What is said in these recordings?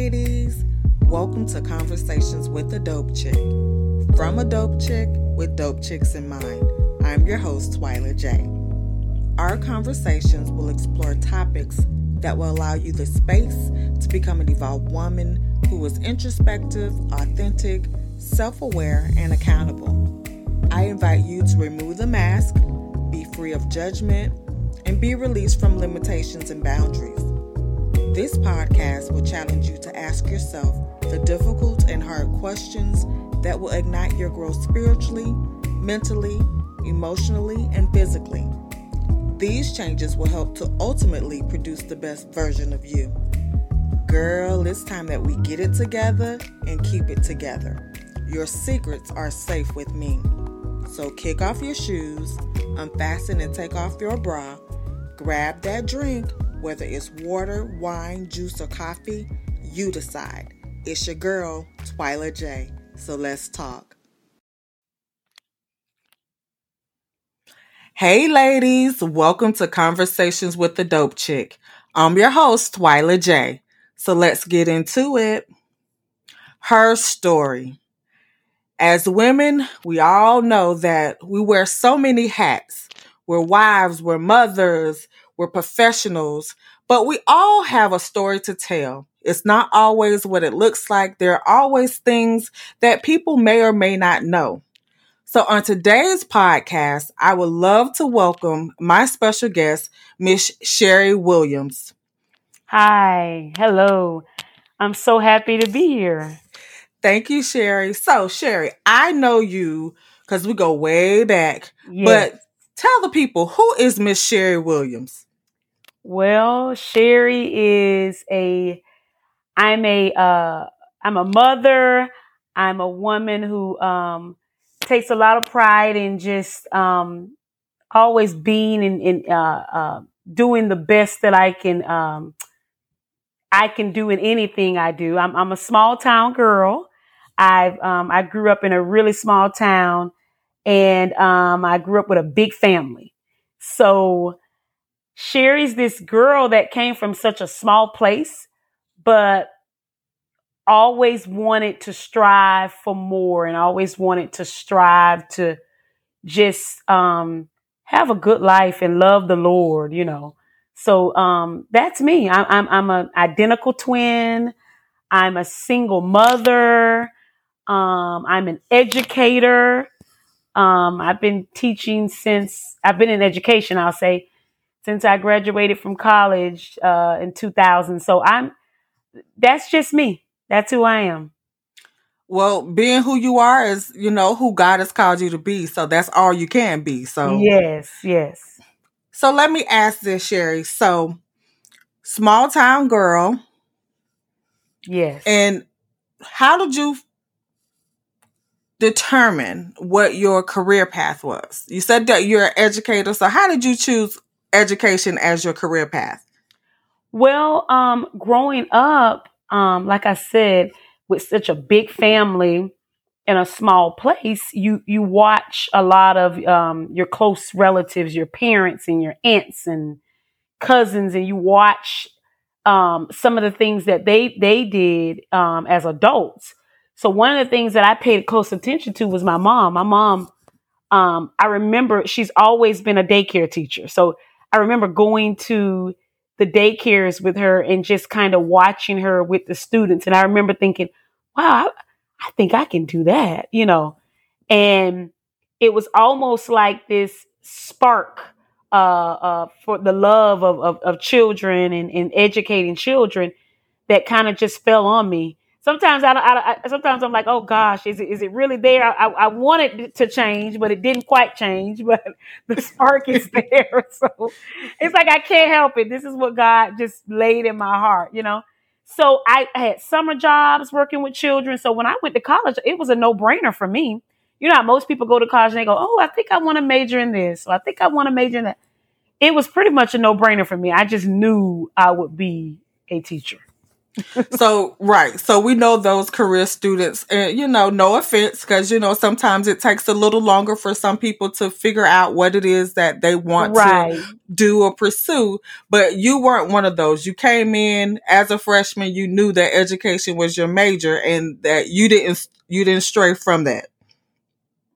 ladies. Welcome to Conversations with a Dope Chick. From a Dope Chick with Dope Chicks in mind. I'm your host, Twyla J. Our conversations will explore topics that will allow you the space to become an evolved woman who is introspective, authentic, self aware, and accountable. I invite you to remove the mask, be free of judgment, and be released from limitations and boundaries. This podcast will challenge you to ask yourself the difficult and hard questions that will ignite your growth spiritually, mentally, emotionally, and physically. These changes will help to ultimately produce the best version of you. Girl, it's time that we get it together and keep it together. Your secrets are safe with me. So kick off your shoes, unfasten and take off your bra, grab that drink, whether it's water, wine, juice, or coffee, you decide. It's your girl, Twyla J. So let's talk. Hey, ladies, welcome to Conversations with the Dope Chick. I'm your host, Twyla J. So let's get into it. Her story. As women, we all know that we wear so many hats. We're wives, we're mothers, we're professionals, but we all have a story to tell. It's not always what it looks like. There are always things that people may or may not know. So on today's podcast, I would love to welcome my special guest, Miss Sherry Williams. Hi, hello. I'm so happy to be here. Thank you, Sherry. So, Sherry, I know you because we go way back, yes. but tell the people who is Miss Sherry Williams? Well, Sherry is a I'm a uh I'm a mother. I'm a woman who um takes a lot of pride in just um, always being in, in uh, uh, doing the best that I can um, I can do in anything I do. I'm, I'm a small town girl. I've um, I grew up in a really small town, and um, I grew up with a big family. So Sherry's this girl that came from such a small place, but always wanted to strive for more and always wanted to strive to just um, have a good life and love the Lord, you know. So um, that's me. I'm, I'm I'm an identical twin. I'm a single mother. Um, I'm an educator. Um, I've been teaching since I've been in education. I'll say since I graduated from college uh, in 2000. So I'm that's just me. That's who I am. Well, being who you are is, you know, who God has called you to be. So that's all you can be. So Yes, yes. So let me ask this, Sherry. So small town girl. Yes. And how did you determine what your career path was? You said that you're an educator. So how did you choose education as your career path? Well, um, growing up, um, like I said, with such a big family in a small place, you you watch a lot of um, your close relatives, your parents and your aunts and cousins, and you watch um, some of the things that they they did um, as adults. So one of the things that I paid close attention to was my mom. My mom, um, I remember she's always been a daycare teacher. So I remember going to the daycares with her and just kind of watching her with the students. And I remember thinking, wow, I, I think I can do that, you know. And it was almost like this spark uh, uh, for the love of, of, of children and, and educating children that kind of just fell on me sometimes I, I, I, sometimes I'm like, oh gosh, is it is it really there? I, I wanted it to change, but it didn't quite change. But the spark is there, so it's like I can't help it. This is what God just laid in my heart, you know. So I had summer jobs working with children. So when I went to college, it was a no brainer for me. You know, most people go to college and they go, "Oh, I think I want to major in this, or I think I want to major in that." It was pretty much a no brainer for me. I just knew I would be a teacher. so right. So we know those career students. And you know no offense because you know sometimes it takes a little longer for some people to figure out what it is that they want right. to do or pursue. But you weren't one of those. You came in as a freshman you knew that education was your major and that you didn't you didn't stray from that.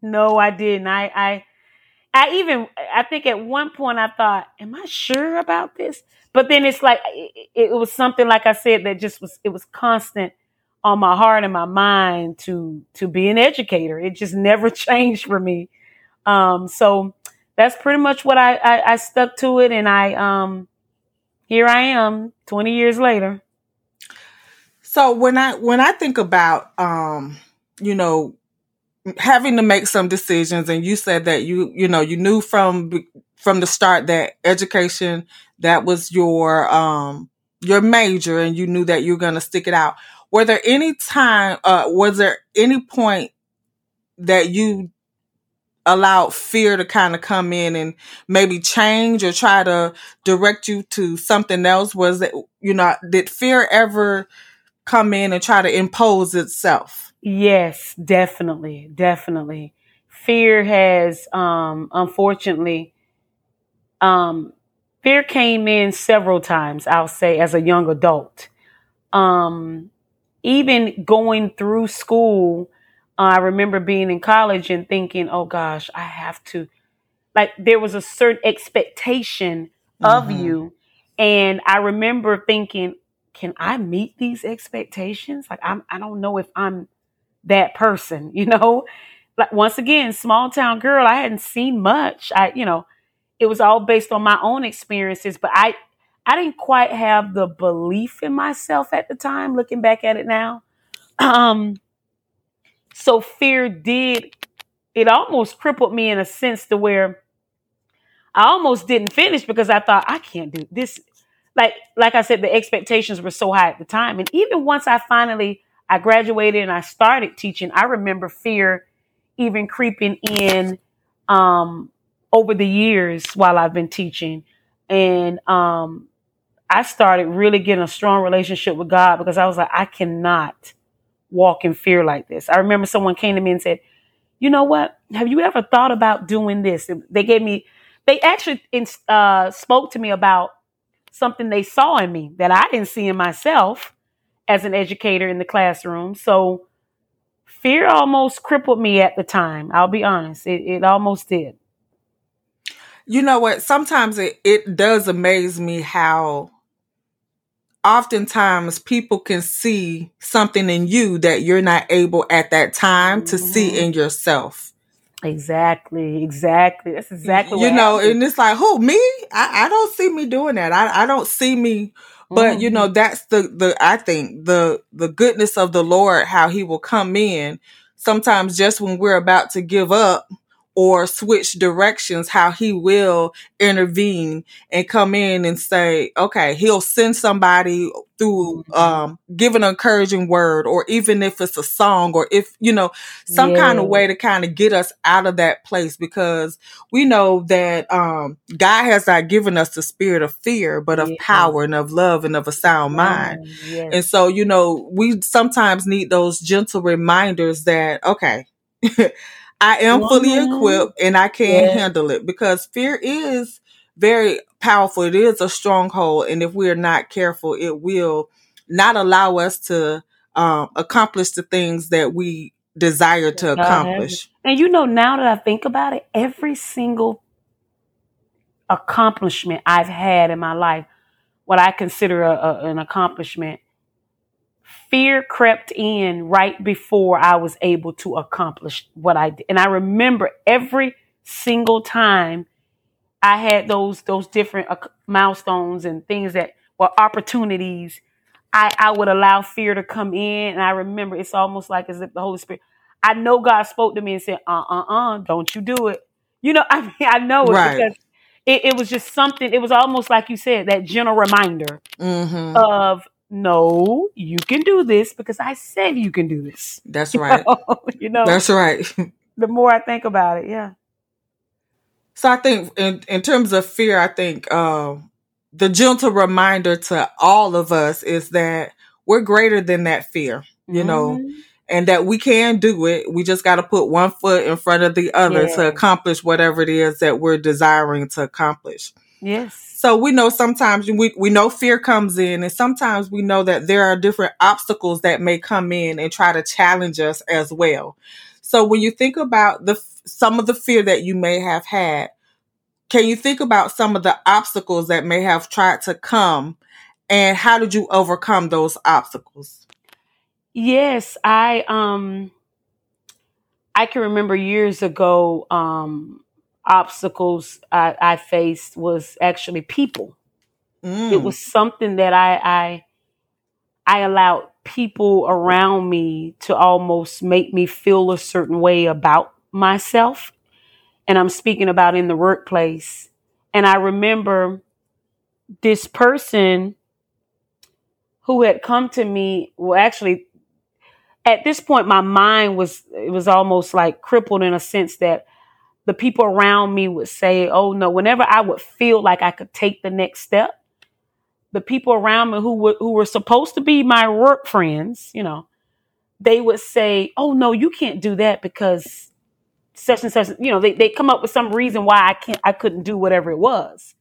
No i didn't. I i i even i think at one point i thought am i sure about this but then it's like it, it was something like I said that just was it was constant on my heart and my mind to to be an educator. It just never changed for me. Um, so that's pretty much what I, I, I stuck to it, and I um, here I am, twenty years later. So when I when I think about um, you know having to make some decisions, and you said that you you know you knew from from the start that education that was your um your major and you knew that you were going to stick it out. Were there any time uh was there any point that you allowed fear to kind of come in and maybe change or try to direct you to something else? Was it you know did fear ever come in and try to impose itself? Yes definitely definitely. Fear has um unfortunately um, fear came in several times, I'll say, as a young adult. Um, even going through school, uh, I remember being in college and thinking, oh gosh, I have to, like, there was a certain expectation of mm-hmm. you. And I remember thinking, can I meet these expectations? Like, I'm, I don't know if I'm that person, you know? Like, once again, small town girl, I hadn't seen much. I, you know, it was all based on my own experiences, but I I didn't quite have the belief in myself at the time, looking back at it now. Um so fear did it almost crippled me in a sense to where I almost didn't finish because I thought I can't do this. Like like I said, the expectations were so high at the time. And even once I finally I graduated and I started teaching, I remember fear even creeping in um over the years while I've been teaching. And um, I started really getting a strong relationship with God because I was like, I cannot walk in fear like this. I remember someone came to me and said, You know what? Have you ever thought about doing this? They gave me, they actually uh, spoke to me about something they saw in me that I didn't see in myself as an educator in the classroom. So fear almost crippled me at the time. I'll be honest, it, it almost did. You know what? Sometimes it, it does amaze me how oftentimes people can see something in you that you're not able at that time mm-hmm. to see mm-hmm. in yourself. Exactly, exactly. That's exactly you know, happened. and it's like, who me? I, I don't see me doing that. I, I don't see me but mm-hmm. you know, that's the the I think the the goodness of the Lord, how he will come in sometimes just when we're about to give up or switch directions, how he will intervene and come in and say, okay, he'll send somebody through mm-hmm. um, give an encouraging word or even if it's a song or if you know some yeah. kind of way to kind of get us out of that place because we know that um, god has not given us the spirit of fear but of yeah. power and of love and of a sound mind yes. and so you know we sometimes need those gentle reminders that okay I am fully equipped and I can yeah. handle it because fear is very powerful. It is a stronghold. And if we're not careful, it will not allow us to um, accomplish the things that we desire to accomplish. And you know, now that I think about it, every single accomplishment I've had in my life, what I consider a, a, an accomplishment, fear crept in right before I was able to accomplish what I did. And I remember every single time I had those those different uh, milestones and things that were opportunities, I, I would allow fear to come in. And I remember it's almost like as if the Holy Spirit, I know God spoke to me and said, uh uh uh, don't you do it. You know, I mean, I know it right. because it, it, was just something, it was almost like you said, that gentle reminder mm-hmm. of no, you can do this because I said you can do this. That's right. You know, that's right. the more I think about it, yeah. So I think in, in terms of fear, I think uh, the gentle reminder to all of us is that we're greater than that fear, you mm-hmm. know, and that we can do it. We just got to put one foot in front of the other yeah. to accomplish whatever it is that we're desiring to accomplish. Yes. So we know sometimes we, we know fear comes in and sometimes we know that there are different obstacles that may come in and try to challenge us as well. So when you think about the some of the fear that you may have had, can you think about some of the obstacles that may have tried to come and how did you overcome those obstacles? Yes, I um I can remember years ago um obstacles I, I faced was actually people. Mm. It was something that I I I allowed people around me to almost make me feel a certain way about myself. And I'm speaking about in the workplace. And I remember this person who had come to me, well, actually, at this point, my mind was, it was almost like crippled in a sense that the people around me would say, Oh no, whenever I would feel like I could take the next step, the people around me who were, who were supposed to be my work friends, you know, they would say, Oh no, you can't do that because such and such, you know, they, they come up with some reason why I can't, I couldn't do whatever it was.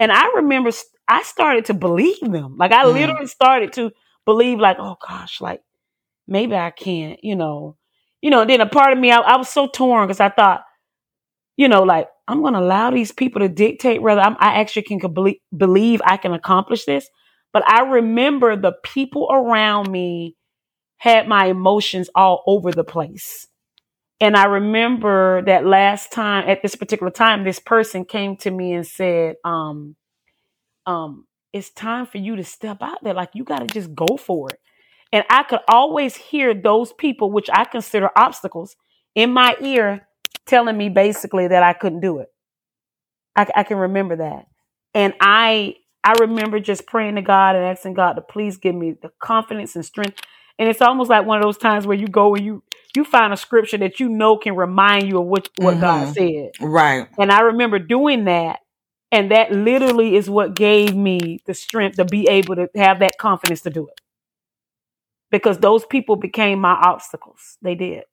And I remember I started to believe them. Like I mm. literally started to believe like, oh gosh, like maybe I can't, you know, you know, then a part of me, I, I was so torn because I thought, you know, like I'm going to allow these people to dictate whether I'm, i actually can believe, believe I can accomplish this. But I remember the people around me had my emotions all over the place. And I remember that last time at this particular time, this person came to me and said, um, um, it's time for you to step out there. Like you got to just go for it. And I could always hear those people, which I consider obstacles, in my ear telling me basically that I couldn't do it. I, I can remember that. And I I remember just praying to God and asking God to please give me the confidence and strength. And it's almost like one of those times where you go and you you find a scripture that you know can remind you of what, what mm-hmm. God said. Right. And I remember doing that. And that literally is what gave me the strength to be able to have that confidence to do it. Because those people became my obstacles. They did.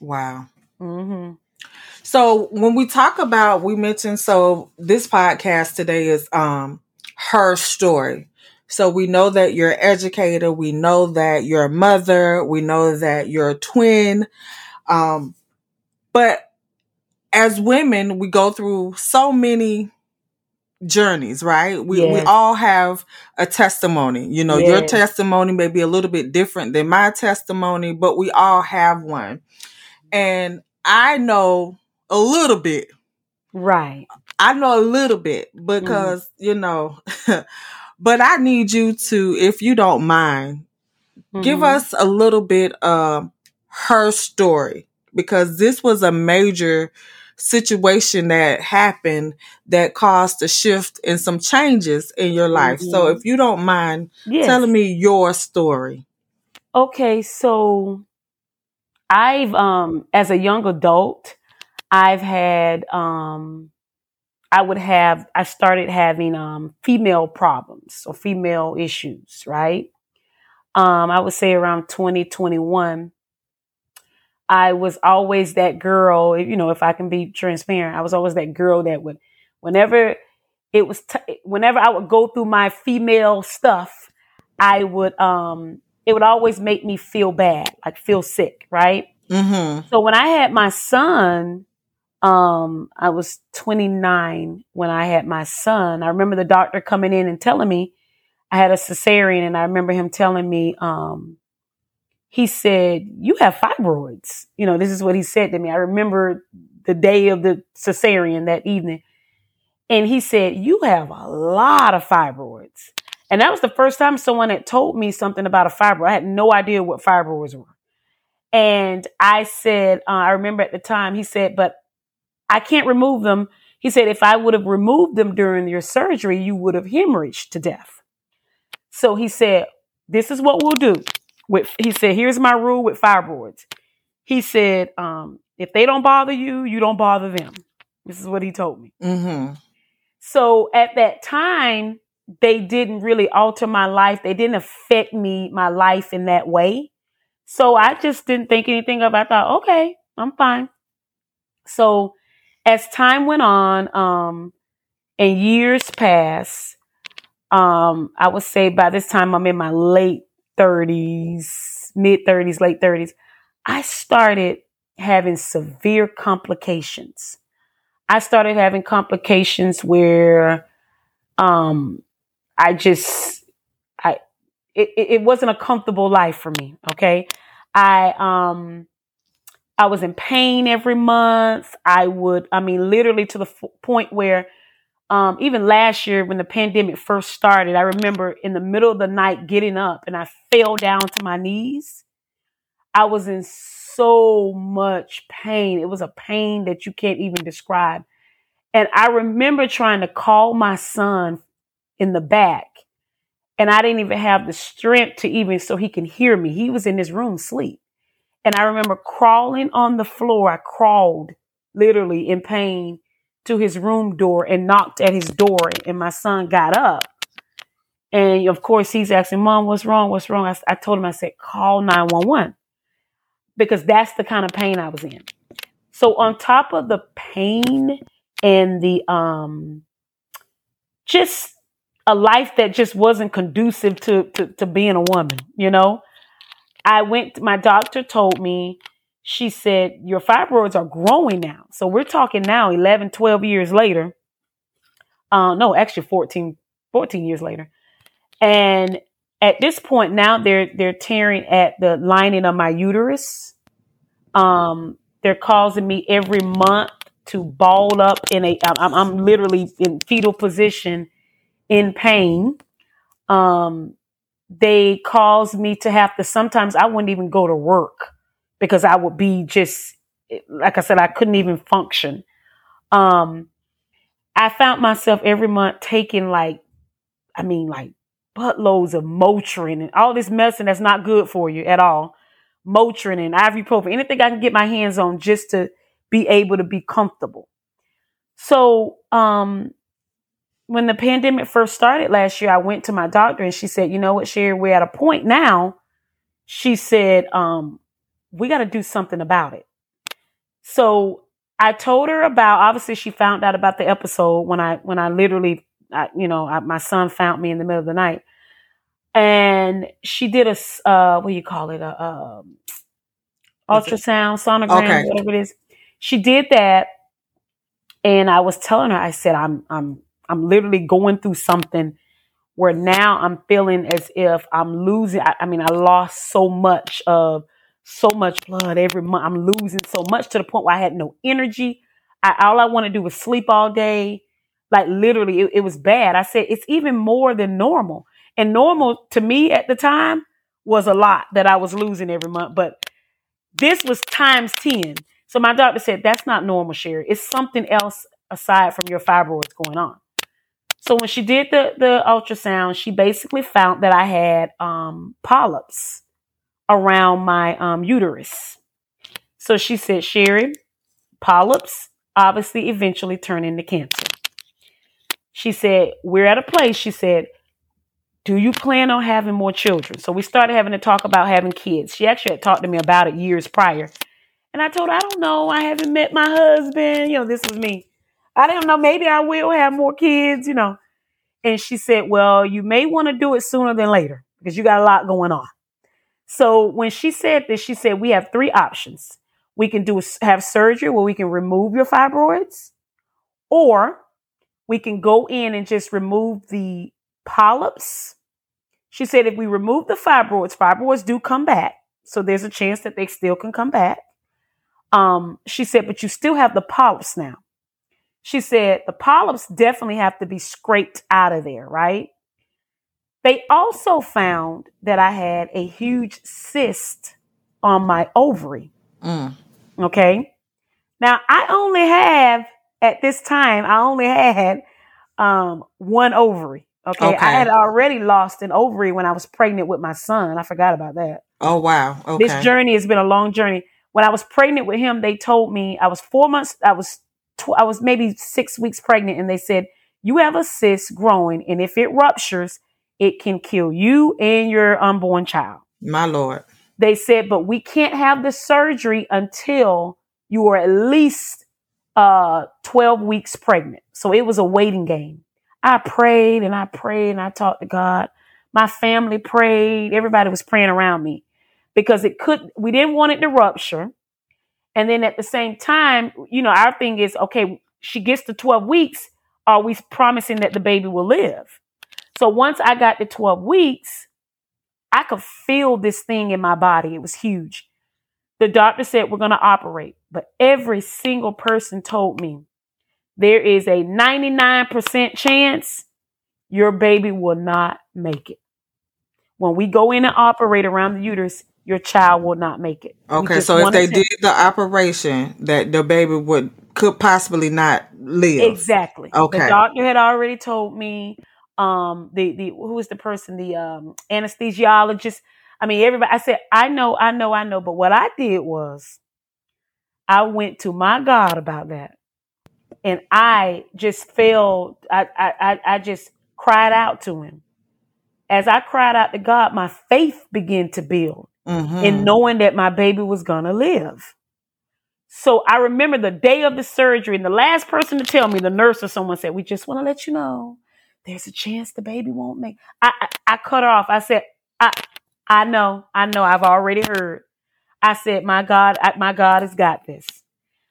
Wow. Mm-hmm. So when we talk about, we mentioned, so this podcast today is um her story. So we know that you're an educator. We know that you're a mother. We know that you're a twin. Um, but as women, we go through so many journeys, right? We yes. we all have a testimony. You know, yes. your testimony may be a little bit different than my testimony, but we all have one. And I know a little bit. Right. I know a little bit because, mm. you know, but I need you to, if you don't mind, mm-hmm. give us a little bit of her story because this was a major situation that happened that caused a shift and some changes in your life. Mm-hmm. So if you don't mind yes. telling me your story. Okay, so I've um as a young adult, I've had um I would have I started having um female problems or female issues, right? Um I would say around 2021 I was always that girl, you know, if I can be transparent, I was always that girl that would whenever it was t- whenever I would go through my female stuff, I would um it would always make me feel bad, like feel sick, right? Mm-hmm. So when I had my son, um, I was 29 when I had my son. I remember the doctor coming in and telling me I had a cesarean, and I remember him telling me, um, he said, "You have fibroids." You know, this is what he said to me. I remember the day of the cesarean that evening, and he said, "You have a lot of fibroids." And that was the first time someone had told me something about a fibroid. I had no idea what fibroids were. And I said, uh, I remember at the time, he said, but I can't remove them. He said, if I would have removed them during your surgery, you would have hemorrhaged to death. So he said, this is what we'll do. With, he said, here's my rule with fibroids. He said, um, if they don't bother you, you don't bother them. This is what he told me. Mm-hmm. So at that time, they didn't really alter my life. They didn't affect me, my life in that way. So I just didn't think anything of it. I thought, okay, I'm fine. So as time went on, um, and years passed, um, I would say by this time I'm in my late 30s, mid 30s, late 30s. I started having severe complications. I started having complications where um, I just I it, it wasn't a comfortable life for me. Okay, I um I was in pain every month. I would I mean literally to the f- point where um, even last year when the pandemic first started, I remember in the middle of the night getting up and I fell down to my knees. I was in so much pain. It was a pain that you can't even describe. And I remember trying to call my son in the back and I didn't even have the strength to even so he can hear me. He was in his room sleep. And I remember crawling on the floor. I crawled literally in pain to his room door and knocked at his door. And my son got up. And of course, he's asking, Mom, what's wrong? What's wrong? I, I told him, I said, call 911 because that's the kind of pain I was in. So, on top of the pain and the, um, just a life that just wasn't conducive to, to, to being a woman, you know, I went, my doctor told me she said, Your fibroids are growing now. So we're talking now 11, 12 years later. Uh, no, actually 14, 14 years later. And at this point now they're they're tearing at the lining of my uterus. Um, they're causing me every month to ball up in a. I'm, I'm literally in fetal position in pain. Um, they caused me to have to sometimes I wouldn't even go to work because I would be just like I said, I couldn't even function. Um, I found myself every month taking like, I mean, like buttloads of Motrin and all this medicine that's not good for you at all. Motrin and ibuprofen, anything I can get my hands on just to be able to be comfortable. So, um, when the pandemic first started last year, I went to my doctor and she said, you know what, Sherry, we're at a point now. She said, um, we got to do something about it. So I told her about, obviously she found out about the episode when I, when I literally, I, you know, I, my son found me in the middle of the night and she did a, uh, what do you call it? A, um, ultrasound, sonogram, okay. whatever it is. She did that. And I was telling her, I said, I'm, I'm, I'm literally going through something where now I'm feeling as if I'm losing. I, I mean, I lost so much of so much blood every month. I'm losing so much to the point where I had no energy. I, all I want to do was sleep all day. Like literally, it, it was bad. I said, it's even more than normal. And normal to me at the time was a lot that I was losing every month. But this was times 10. So my doctor said, that's not normal, Sherry. It's something else aside from your fibroids going on. So when she did the, the ultrasound, she basically found that I had um, polyps around my um, uterus. So she said, Sherry, polyps obviously eventually turn into cancer. She said, We're at a place, she said, Do you plan on having more children? So we started having to talk about having kids. She actually had talked to me about it years prior. And I told her, I don't know. I haven't met my husband. You know, this was me. I don't know. Maybe I will have more kids, you know. And she said, Well, you may want to do it sooner than later because you got a lot going on. So when she said this, she said, we have three options. We can do have surgery where we can remove your fibroids, or we can go in and just remove the polyps. She said, if we remove the fibroids, fibroids do come back. So there's a chance that they still can come back. Um, she said, but you still have the polyps now. She said the polyps definitely have to be scraped out of there, right? They also found that I had a huge cyst on my ovary. Mm. Okay. Now I only have at this time, I only had um, one ovary. Okay? okay. I had already lost an ovary when I was pregnant with my son. I forgot about that. Oh wow. Okay. This journey has been a long journey. When I was pregnant with him, they told me I was four months. I was tw- I was maybe six weeks pregnant, and they said you have a cyst growing, and if it ruptures, it can kill you and your unborn child. My Lord. They said, but we can't have the surgery until you are at least uh, 12 weeks pregnant. So it was a waiting game. I prayed and I prayed and I talked to God. My family prayed. Everybody was praying around me because it could, we didn't want it to rupture. And then at the same time, you know, our thing is, okay, she gets to 12 weeks. Are we promising that the baby will live? So once I got to 12 weeks, I could feel this thing in my body. It was huge. The doctor said, we're going to operate. But every single person told me there is a 99% chance your baby will not make it. When we go in and operate around the uterus, your child will not make it. Okay, so if they did the operation, that the baby would could possibly not live. Exactly. Okay. The doctor had already told me. Um, the the who is the person? The um anesthesiologist. I mean, everybody. I said, I know, I know, I know. But what I did was, I went to my God about that, and I just felt. I I I just cried out to Him. As I cried out to God, my faith began to build mm-hmm. in knowing that my baby was gonna live. So I remember the day of the surgery, and the last person to tell me, the nurse or someone said, "We just want to let you know, there's a chance the baby won't make." I, I, I cut her off. I said, "I I know, I know. I've already heard." I said, "My God, I, my God has got this."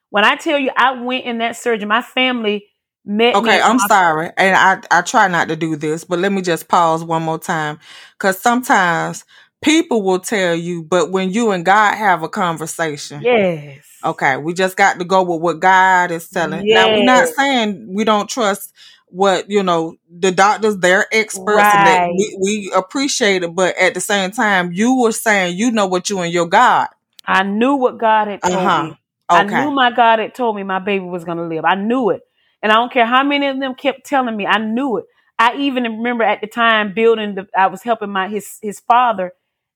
When I tell you, I went in that surgery. My family met. Okay, I'm sorry, and I I try not to do this, but let me just pause one more time, because sometimes people will tell you, but when you and God have a conversation, yes. Okay, we just got to go with what God is telling. Yes. Now we're not saying we don't trust what you know the doctors they're experts right. and that we, we appreciate it but at the same time you were saying you know what you and your god i knew what god had told uh-huh. me okay. i knew my god had told me my baby was going to live i knew it and i don't care how many of them kept telling me i knew it i even remember at the time building the i was helping my his his father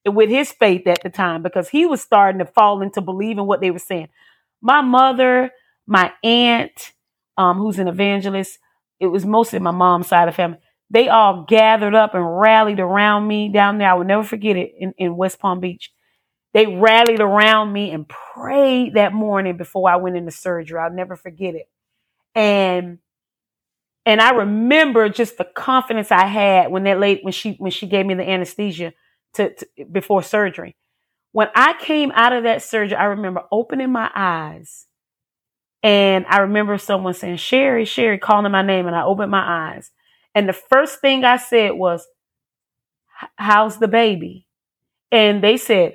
with his faith at the time because he was starting to fall into believing what they were saying. My mother, my aunt, um, who's an evangelist, it was mostly my mom's side of family. They all gathered up and rallied around me down there. I will never forget it in, in West Palm Beach. They rallied around me and prayed that morning before I went into surgery. I'll never forget it. And and I remember just the confidence I had when that late when she when she gave me the anesthesia to, to before surgery. When I came out of that surgery, I remember opening my eyes and I remember someone saying, Sherry, Sherry, calling my name. And I opened my eyes. And the first thing I said was, How's the baby? And they said,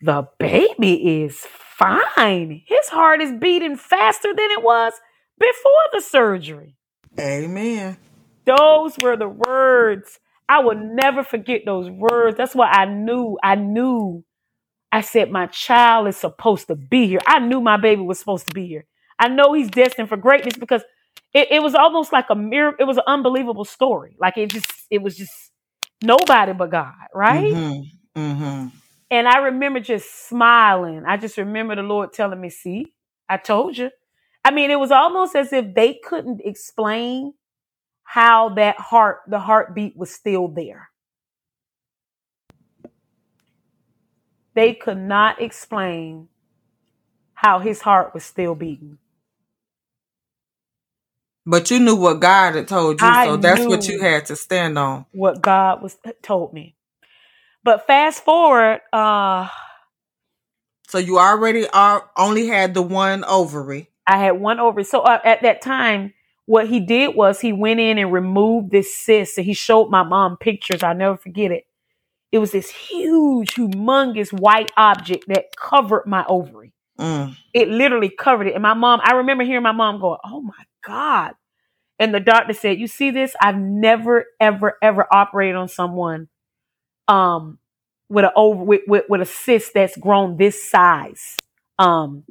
The baby is fine. His heart is beating faster than it was before the surgery. Amen. Those were the words I will never forget those words. That's why I knew, I knew. I said, my child is supposed to be here. I knew my baby was supposed to be here. I know he's destined for greatness because it, it was almost like a miracle. It was an unbelievable story. Like it just, it was just nobody but God, right? Mm-hmm. Mm-hmm. And I remember just smiling. I just remember the Lord telling me, see, I told you. I mean, it was almost as if they couldn't explain how that heart, the heartbeat was still there. They could not explain how his heart was still beating. But you knew what God had told you, I so that's what you had to stand on. What God was told me. But fast forward, uh so you already are only had the one ovary. I had one ovary. So uh, at that time, what he did was he went in and removed this cyst and he showed my mom pictures. I'll never forget it. It was this huge, humongous white object that covered my ovary. Mm. It literally covered it. And my mom, I remember hearing my mom go, Oh my God. And the doctor said, You see this? I've never, ever, ever operated on someone um with a over with, with, with a cyst that's grown this size. Um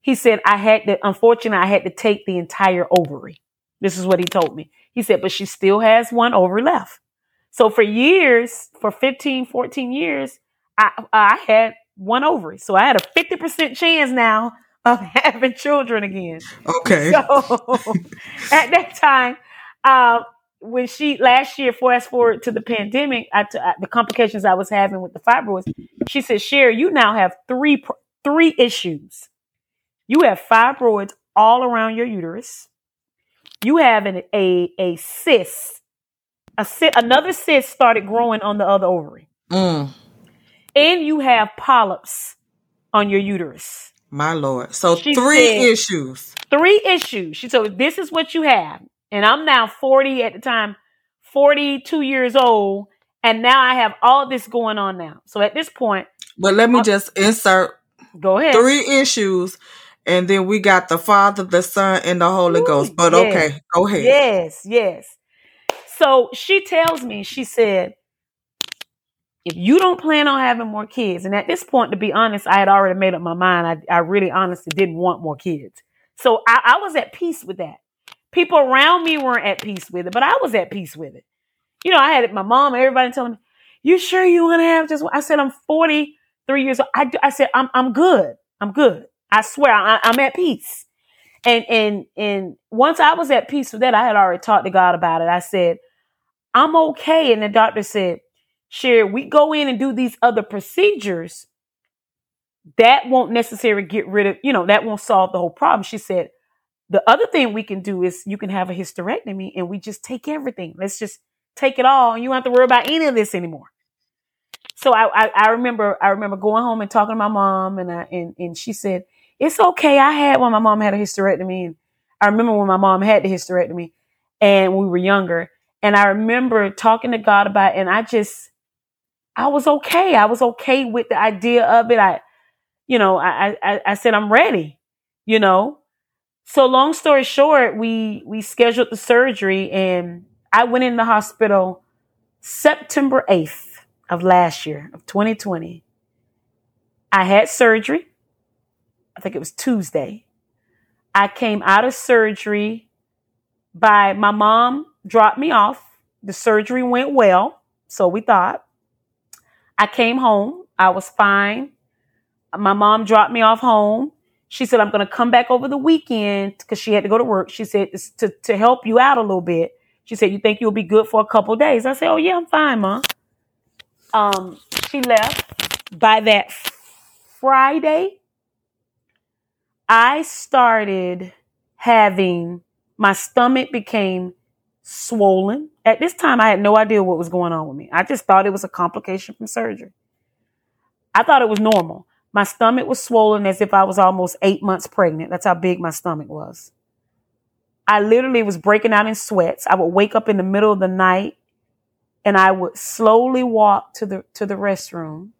he said I had to unfortunately I had to take the entire ovary. This is what he told me. He said, but she still has one over left. So for years, for 15, 14 years, I, I had one ovary. So I had a 50% chance now of having children again. Okay. So at that time, uh, when she last year, fast forward to the pandemic, I t- the complications I was having with the fibroids, she said, "Sherry, you now have three three issues. You have fibroids all around your uterus. You have an, a a cyst, a cyst, another cyst started growing on the other ovary, Mm, and you have polyps on your uterus. my lord. So She three said- issues. Three issues. She said, "This is what you have." And I'm now 40 at the time, 42 years old, and now I have all this going on now. So at this point, But let me Uh, just insert go ahead. three issues, and then we got the Father, the Son, and the Holy Ooh, Ghost. But yeah. okay, go ahead. Yes, yes. So she tells me, she said, if you don't plan on having more kids, and at this point, to be honest, I had already made up my mind. I, I really honestly didn't want more kids. So I, I was at peace with that. People around me weren't at peace with it, but I was at peace with it. You know, I had my mom, everybody telling me, you sure you want to have just one?" I said, I'm 43 years old. I, I said, I'm, I'm good. I'm good. I swear I, I'm at peace. And, and, and once I was at peace with that, I had already talked to God about it. I said, I'm okay. And the doctor said, Sure, we go in and do these other procedures. That won't necessarily get rid of, you know, that won't solve the whole problem. She said, the other thing we can do is you can have a hysterectomy and we just take everything. Let's just take it all and you don't have to worry about any of this anymore. So I, I, I remember I remember going home and talking to my mom and I and, and she said, It's okay. I had when my mom had a hysterectomy and I remember when my mom had the hysterectomy and we were younger. And I remember talking to God about it and I just I was okay. I was okay with the idea of it. I you know, I I, I said I'm ready, you know. So long story short, we we scheduled the surgery and I went in the hospital September 8th of last year of 2020. I had surgery. I think it was Tuesday. I came out of surgery by my mom dropped me off. The surgery went well, so we thought. I came home. I was fine. My mom dropped me off home. She said, I'm going to come back over the weekend because she had to go to work. She said, to, to help you out a little bit. She said, You think you'll be good for a couple days? I said, Oh, yeah, I'm fine, Mom. Um, she left. By that Friday, I started having my stomach became swollen. At this time, I had no idea what was going on with me. I just thought it was a complication from surgery. I thought it was normal. My stomach was swollen as if I was almost eight months pregnant. That's how big my stomach was. I literally was breaking out in sweats. I would wake up in the middle of the night and I would slowly walk to the to the restroom.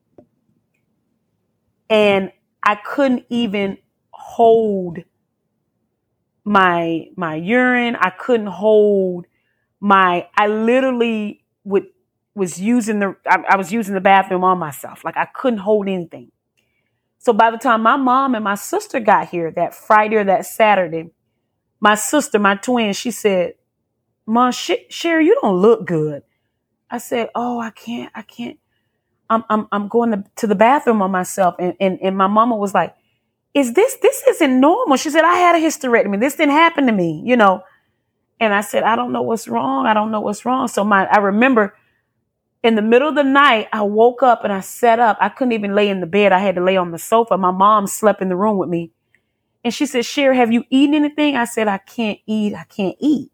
And I couldn't even hold my my urine. I couldn't hold my I literally would was using the I, I was using the bathroom on myself. Like I couldn't hold anything. So by the time my mom and my sister got here that Friday or that Saturday, my sister, my twin, she said, Mom, Sh- Sherry, you don't look good. I said, Oh, I can't, I can't. I'm I'm I'm going to, to the bathroom on myself. And, and and my mama was like, Is this this isn't normal? She said, I had a hysterectomy. This didn't happen to me, you know. And I said, I don't know what's wrong. I don't know what's wrong. So my I remember in the middle of the night, I woke up and I sat up. I couldn't even lay in the bed. I had to lay on the sofa. My mom slept in the room with me. And she said, Sherry, have you eaten anything? I said, I can't eat. I can't eat.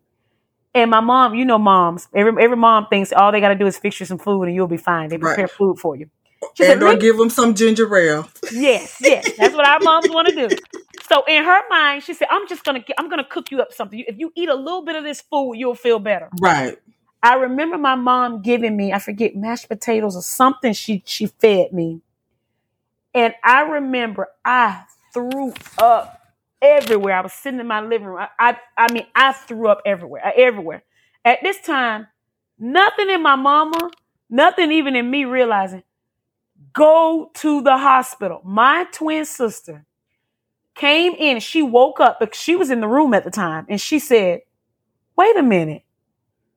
And my mom, you know, moms, every, every mom thinks all they got to do is fix you some food and you'll be fine. They Right. prepare food for you. She said, And or me-" give them some ginger ale. Yes, yes. That's what our moms want to do. So in her mind, she said, I'm just going to, I'm going to cook you up something. If you eat a little bit of this food, you'll feel better. Right. I remember my mom giving me, I forget, mashed potatoes or something she she fed me. And I remember I threw up everywhere. I was sitting in my living room. I I, I mean, I threw up everywhere, uh, everywhere. At this time, nothing in my mama, nothing even in me realizing, go to the hospital. My twin sister came in. She woke up because she was in the room at the time. And she said, wait a minute.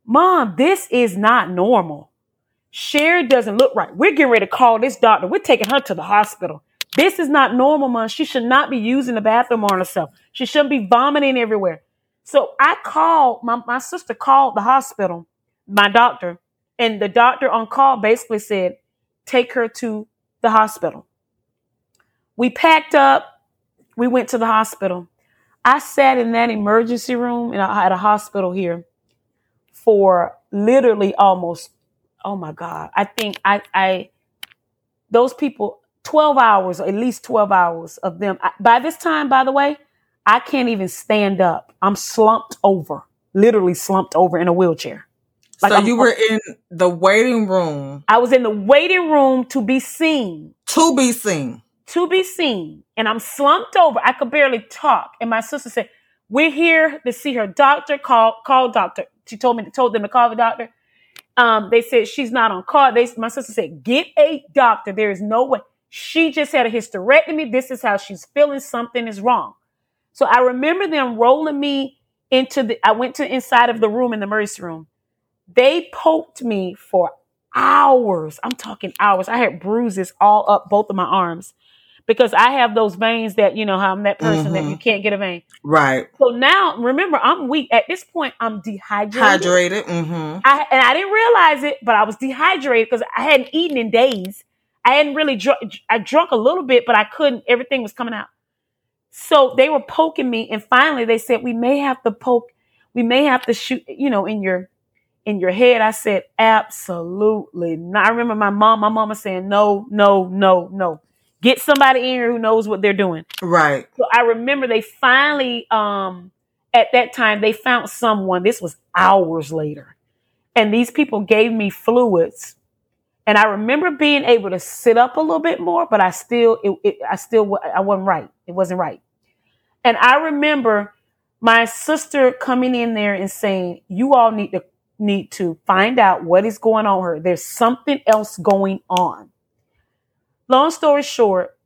Mom, this is not normal. Sherry doesn't look right. We're getting ready to call this doctor. We're taking her to the hospital. This is not normal, Mom. She should not be using the bathroom on herself. She shouldn't be vomiting everywhere. So I called my, my sister called the hospital, my doctor, and the doctor on call basically said, take her to the hospital. We packed up, we went to the hospital. I sat in that emergency room and I had a hospital here for literally almost, oh my God. I think I, I, those people, 12 hours, at least 12 hours of them. I, by this time, by the way, I can't even stand up. I'm slumped over, literally slumped over in a wheelchair. Like so I'm, you were in the waiting room. I was in the waiting room to be seen. To be seen. To be seen. And I'm slumped over. I could barely talk. And my sister said, We're here to see her doctor. Call call doctor. She told me told them to call the doctor. Um, they said she's not on call. They my sister said, Get a doctor. There is no way. She just had a hysterectomy. This is how she's feeling. Something is wrong. So I remember them rolling me into the, I went to inside of the room in the emergency room. They poked me for hours. I'm talking hours. I had bruises all up both of my arms because I have those veins that, you know, how I'm that person mm-hmm. that you can't get a vein. Right. So now, remember, I'm weak. At this point, I'm dehydrated. Hydrated. Mm-hmm. I, and I didn't realize it, but I was dehydrated because I hadn't eaten in days. I hadn't really drunk. I drunk a little bit, but I couldn't. Everything was coming out. So they were poking me, and finally they said, "We may have to poke. We may have to shoot. You know, in your in your head." I said, "Absolutely not." I remember my mom. My mama saying, "No, no, no, no. Get somebody in here who knows what they're doing." Right. So I remember they finally, um, at that time, they found someone. This was hours later, and these people gave me fluids and I remember being able to sit up a little bit more, but I still, it, it, I still, I wasn't right. It wasn't right. And I remember my sister coming in there and saying, "You all need to need to find out what is going on her. There's something else going on." Long story short,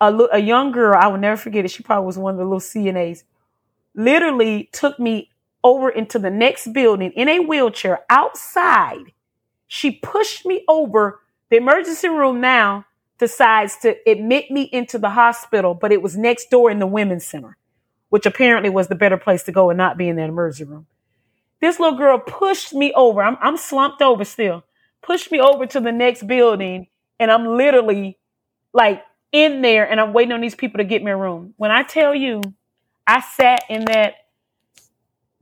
a, a young girl, I will never forget it. She probably was one of the little CNAs. Literally took me over into the next building in a wheelchair outside she pushed me over the emergency room now decides to admit me into the hospital, but it was next door in the women's center, which apparently was the better place to go and not be in that emergency room. This little girl pushed me over. I'm, I'm slumped over still. Pushed me over to the next building, and I'm literally like in there, and I'm waiting on these people to get me a room. When I tell you, I sat in that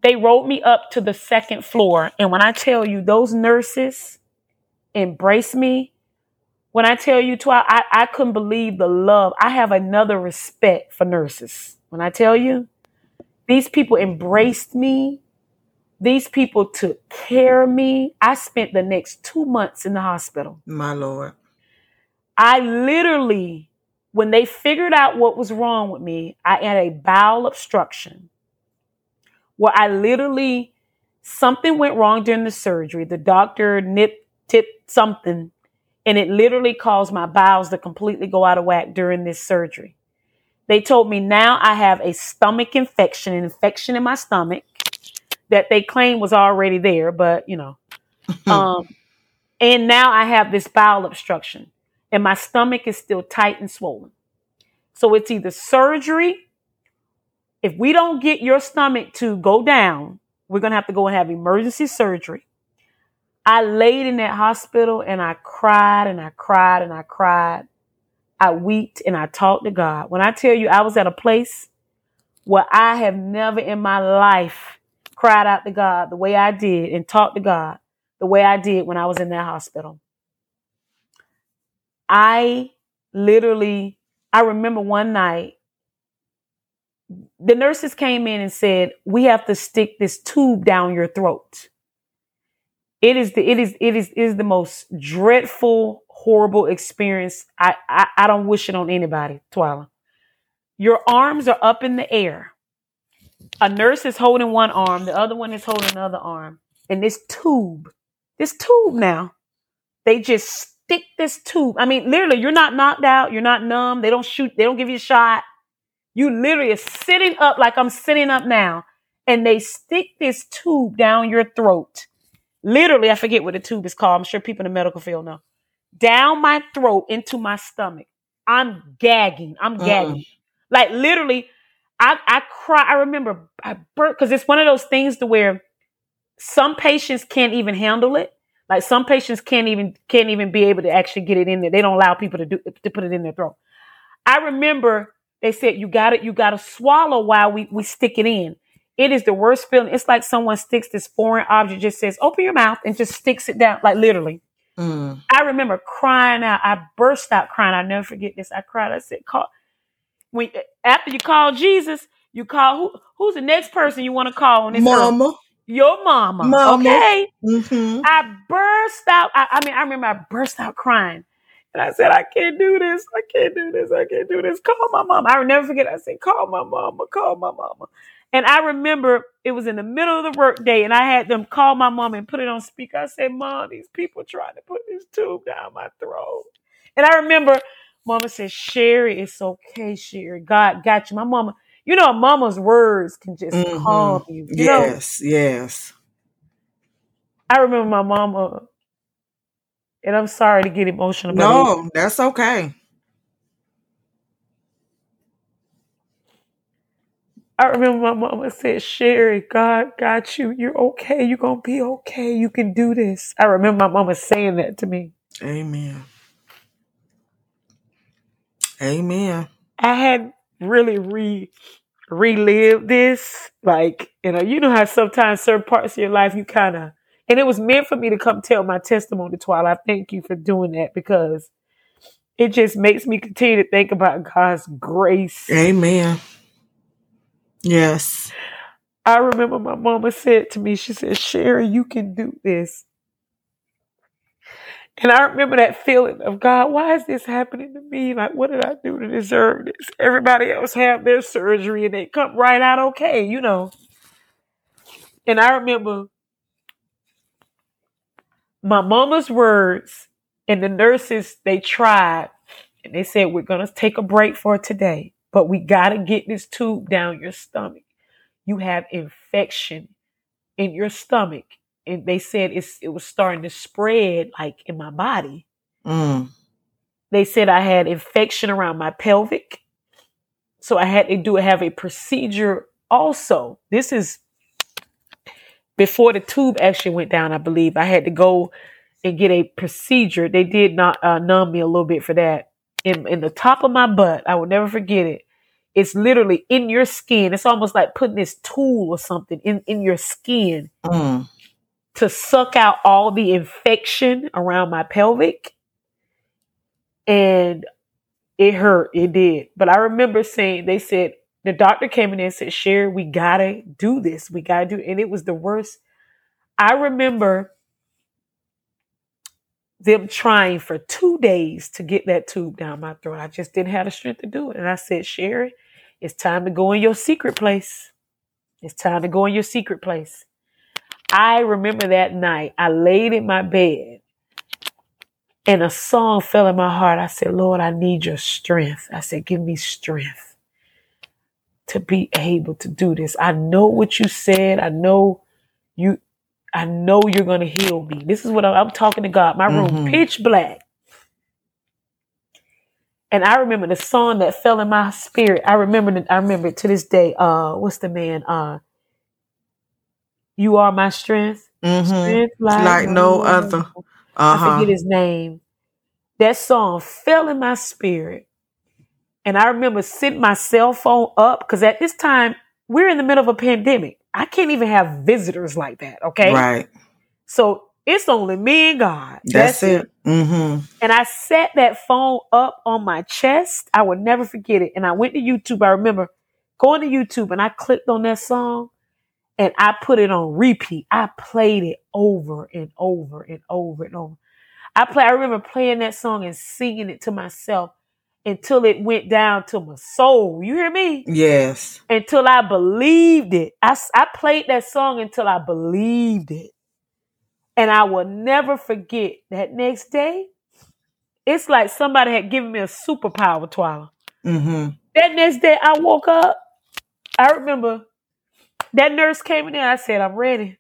they rolled me up to the second floor. And when I tell you those nurses, embrace me. When I tell you, Twi, I, I couldn't believe the love. I have another respect for nurses. When I tell you, these people embraced me. These people took care of me. I spent the next two months in the hospital. My Lord. I literally, when they figured out what was wrong with me, I had a bowel obstruction where I literally, something went wrong during the surgery. The doctor nipped tipped something, and it literally caused my bowels to completely go out of whack during this surgery. They told me now I have a stomach infection, an infection in my stomach that they claim was already there, but you know. um, and now I have this bowel obstruction, and my stomach is still tight and swollen. So it's either surgery. If we don't get your stomach to go down, we're going to have to go and have emergency surgery. I laid in that hospital and I cried and I cried and I cried. I wept and I talked to God. When I tell you I was at a place where I have never in my life cried out to God the way I did and talked to God the way I did when I was in that hospital. I literally, I remember one night, the nurses came in and said, We have to stick this tube down your throat. It is the it is it is is the most dreadful, horrible experience. I, I I don't wish it on anybody, Twyla. Your arms are up in the air. A nurse is holding one arm, the other one is holding another arm. And this tube, this tube now, they just stick this tube. I mean, literally, you're not knocked out, you're not numb. They don't shoot, they don't give you a shot. You literally are sitting up like I'm sitting up now, and they stick this tube down your throat literally, I forget what the tube is called. I'm sure people in the medical field know. Down my throat into my stomach. I'm gagging. I'm mm. gagging. Uh-uh. Like literally, I I cry. I remember I burnt because it's one of those things to where some patients can't even handle it. Like some patients can't even can't even be able to actually get it in there. They don't allow people to do to put it in their throat. I remember they said you got it, you got to swallow while we we stick it in. It is the worst feeling. It's like someone sticks this foreign object, just says open your mouth and just sticks it down, like literally. Mm. I remember crying out. I burst out crying. I never forget this. I cried. I said, "Call when after you call Jesus, you call who? Who's the next person you want to call on this earth? Mama. Your mama. Mama. Okay. Mm-hmm. I burst out. I, I mean, I remember I burst out crying. And I said, I can't do this. I can't do this. I can't do this. Call my mama. I will never forget. I said, call my mama. Call my mama. And I remember it was in the middle of the workday, and I had them call my mom and put it on speaker. I said, Mom, these people trying to put this tube down my throat. And I remember Mama said, Sherry, it's okay, Sherry. God got you. My mama, you know, mama's words can just Mhm. calm you. You know, Yes, yes. I remember my mama, and I'm sorry to get emotional, but it- No, that's okay. I remember my mama said, Sherry, God got you. You're okay. You're going to be okay. You can do this. I remember my mama saying that to me. Amen. Amen. I had really re relived this. Like, you know, you know how sometimes certain parts of your life you kind of, and it was meant for me to come tell my testimony, Twilight. I thank you for doing that because it just makes me continue to think about God's grace. Amen. Yes. I remember my mama said to me, she said, Sherry, you can do this. And I remember that feeling of God, why is this happening to me? Like, what did I do to deserve this? Everybody else have their surgery and they come right out okay, you know. And I remember my mama's words and the nurses, they tried and they said, we're going to take a break for today, but we got to get this tube down your stomach. You have infection in your stomach. And they said it's, it was starting to spread like in my body. Mm. They said I had infection around my pelvic. So I had to do have a procedure also. This is before the tube actually went down, I believe. I had to go and get a procedure. They did not uh, numb me a little bit for that. In, in the top of my butt, I will never forget it. It's literally in your skin. It's almost like putting this tool or something in, in your skin Mm. To suck out all the infection around my pelvic. And it hurt. It did. But I remember saying, they said, the doctor came in and said, Sherry, we gotta do this. We gotta do it. And it was the worst. I remember them trying for two days to get that tube down my throat. I just didn't have the strength to do it. And I said, Sherry, it's time to go in your secret place. It's time to go in your secret place. I remember that night, I laid in my bed and a song fell in my heart. I said, Lord, I need your strength. I said, give me strength to be able to do this. I know what you said. I know you, I know you're going to heal me. This is what I'm, I'm talking to God. My room Mhm. pitch black. And I remember the song that fell in my spirit. I remember it, I remember it to this day. Uh, what's the man? Uh, you are my strength. Mm-hmm. Strength Like no other. Uh I forget his name. That song fell in my spirit. And I remember sitting my cell phone up because at this time, we're in the middle of a pandemic. I can't even have visitors like that. Okay. Right. So it's only me and God. That's, it. Mm-hmm. And I set that phone up on my chest. I would never forget it. And I went to YouTube. I remember going to YouTube and I clicked on that song and I put it on repeat. I played it over and over and over and over. I play. I remember playing that song and singing it to myself until it went down to my soul. You hear me? Yes. Until I believed it. I played that song until I believed it. And I will never forget that next day. It's like somebody had given me a superpower, Twyla. Mm-hmm. That next day I woke up. I remember that nurse came in there. I said, I'm ready.